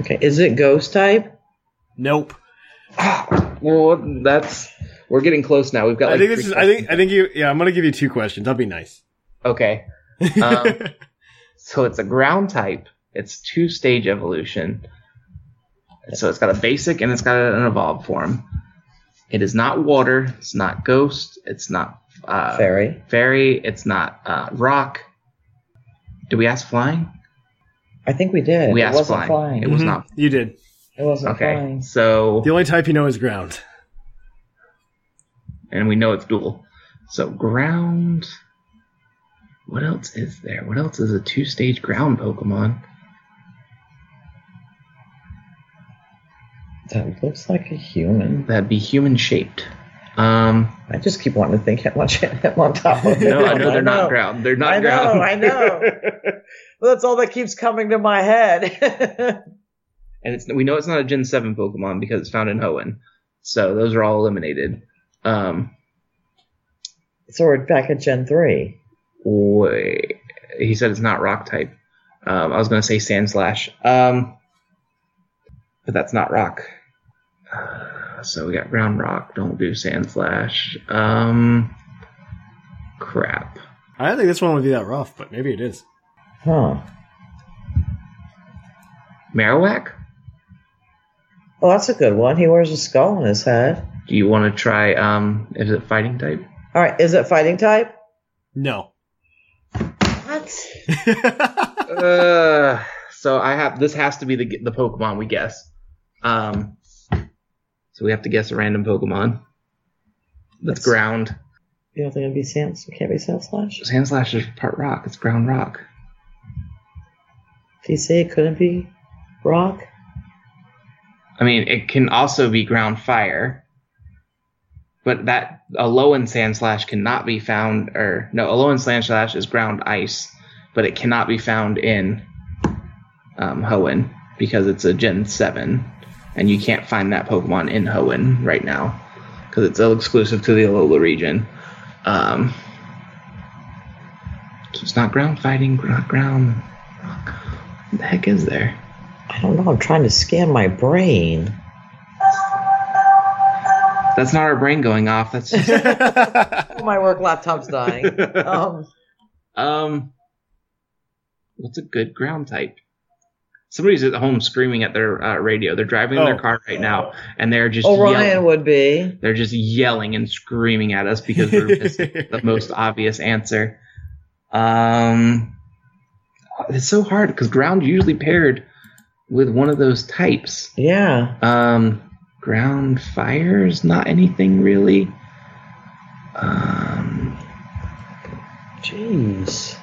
Okay. Is it ghost type? Nope. Ah, well, that's we're getting close now. We've got. I think this three is. I think. I think you. Yeah, I'm gonna give you two questions. That'll be nice. Okay. Um, so it's a ground type. It's two stage evolution. So it's got a basic and it's got an evolved form. It is not water. It's not ghost. It's not uh, Fairy. Fairy. It's not uh, rock. Did we ask flying? I think we did. We it asked wasn't flying. flying. It was Mhm. not. You did. It wasn't Okay. flying. So The only type you know is ground. and we know it's dual. So ground. What else is there? What else is a two stage ground Pokemon? That looks like a human. That'd be human shaped. Um, I just keep wanting to think Hitmontop. Hitmontop. no, I know they're not know. ground. They're not I ground. know, I know. well, that's all that keeps coming to my head. and it's we know it's not a Gen Seven Pokemon because it's found in Hoenn. So those are all eliminated. Um, so we're back at Gen 3. wait, he said it's not Rock type. Um, I was gonna say Sandslash. Um, but that's not Rock. Uh, so we got Ground Rock. Don't do Sandslash. Um, crap. I don't think this one would be that rough, but maybe it is. Huh. Marowak. Oh, that's a good one. He wears a skull on his head. Do you want to try? Um, is it Fighting type? All right, is it fighting type? No. What? uh, so I have this has to be the the Pokemon we guess. Um, so we have to guess a random Pokemon. That's That's- ground. You don't think it'd be sand? It can't be Sandslash. Sand slash is part rock. It's ground rock. If you say it couldn't be rock, I mean, it can also be ground fire, but that Alolan Sandslash cannot be found, or no, Alolan Sandslash is ground ice, but it cannot be found in um, Hoenn because it's a Gen Seven, and you can't find that Pokemon in Hoenn right now because it's exclusive to the Alola region. Um, so it's not ground fighting, not ground. What the heck is there? I don't know. I'm trying to scan my brain. That's not our brain going off. That's just my work laptop's dying. Um, Um, what's a good ground type? Somebody's at home screaming at their uh, radio. They're driving in their Oh. car right now, and they're just Orion yelling. would be. They're just yelling and screaming at us because we're missing the most obvious answer. Um, it's so hard because ground usually paired with one of those types. Yeah. Um, ground fire is not anything really. Um, Jeez.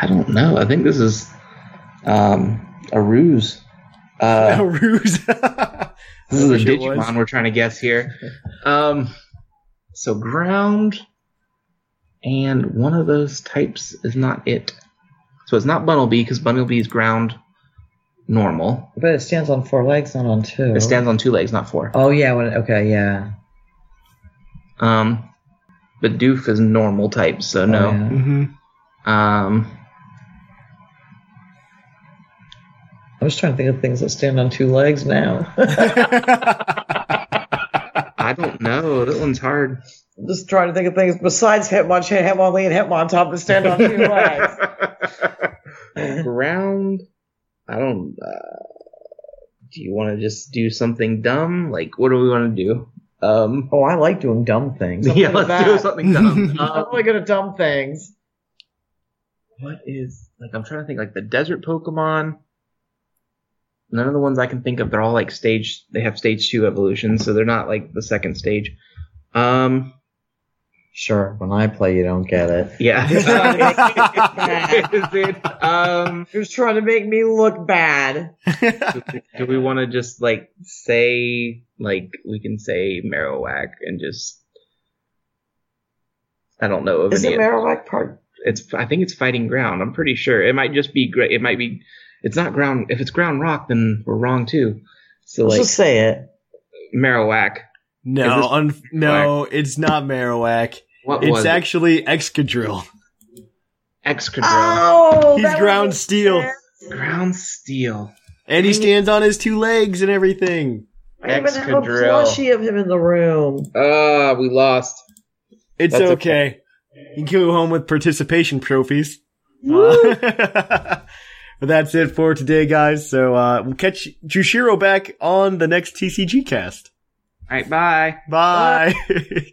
I don't know. I think this is um, a ruse. Uh, a ruse. this is a wish it was. Digimon we're trying to guess here. Um, so ground and one of those types is not it. So it's not Bunnelby because Bunnelby is ground normal. But it stands on four legs, not on two. It stands on two legs, not four. Oh yeah. When, okay. Yeah. Um, but Doof is normal type, so no. Oh, yeah. hmm Um, I'm just trying to think of things that stand on two legs now. I don't know. That one's hard. I'm just trying to think of things besides Hitmonchan, Hitmonlee, and Hitmontop that stand on two legs. ground. I don't. Uh, do you want to just do something dumb? Like, what do we want to do? Um, Oh, I like doing dumb things. I'm yeah, let's do something dumb. I'm really good at dumb things. what is like? I'm trying to think. Like the desert Pokemon. None of the ones I can think of. They're all like stage. They have stage two evolutions, so they're not like the second stage. Um, Sure, when I play, you don't get it. yeah. Is it, um, You're trying to make me look bad. do we want to just like say like we can say Marowak and just I don't know of Is any. it Marowak part? it's I think it's fighting ground. I'm pretty sure it might just be great. It might be. It's not ground. If it's ground rock, then we're wrong too. So Let's like just say it. Marowak. No, this- un- no, it's not Marowak. What It's was it? actually Excadrill. Excadrill? Oh, He's ground steel. sense. ground steel. And he stands on his two legs and everything. I even have a Excadrill. plushie of him in the room. Ah, we lost. It's That's okay. You can go home with participation trophies. Uh, but that's it for today, guys. So uh, we'll catch Jushiro back on the next TCG cast. All right, bye. Bye.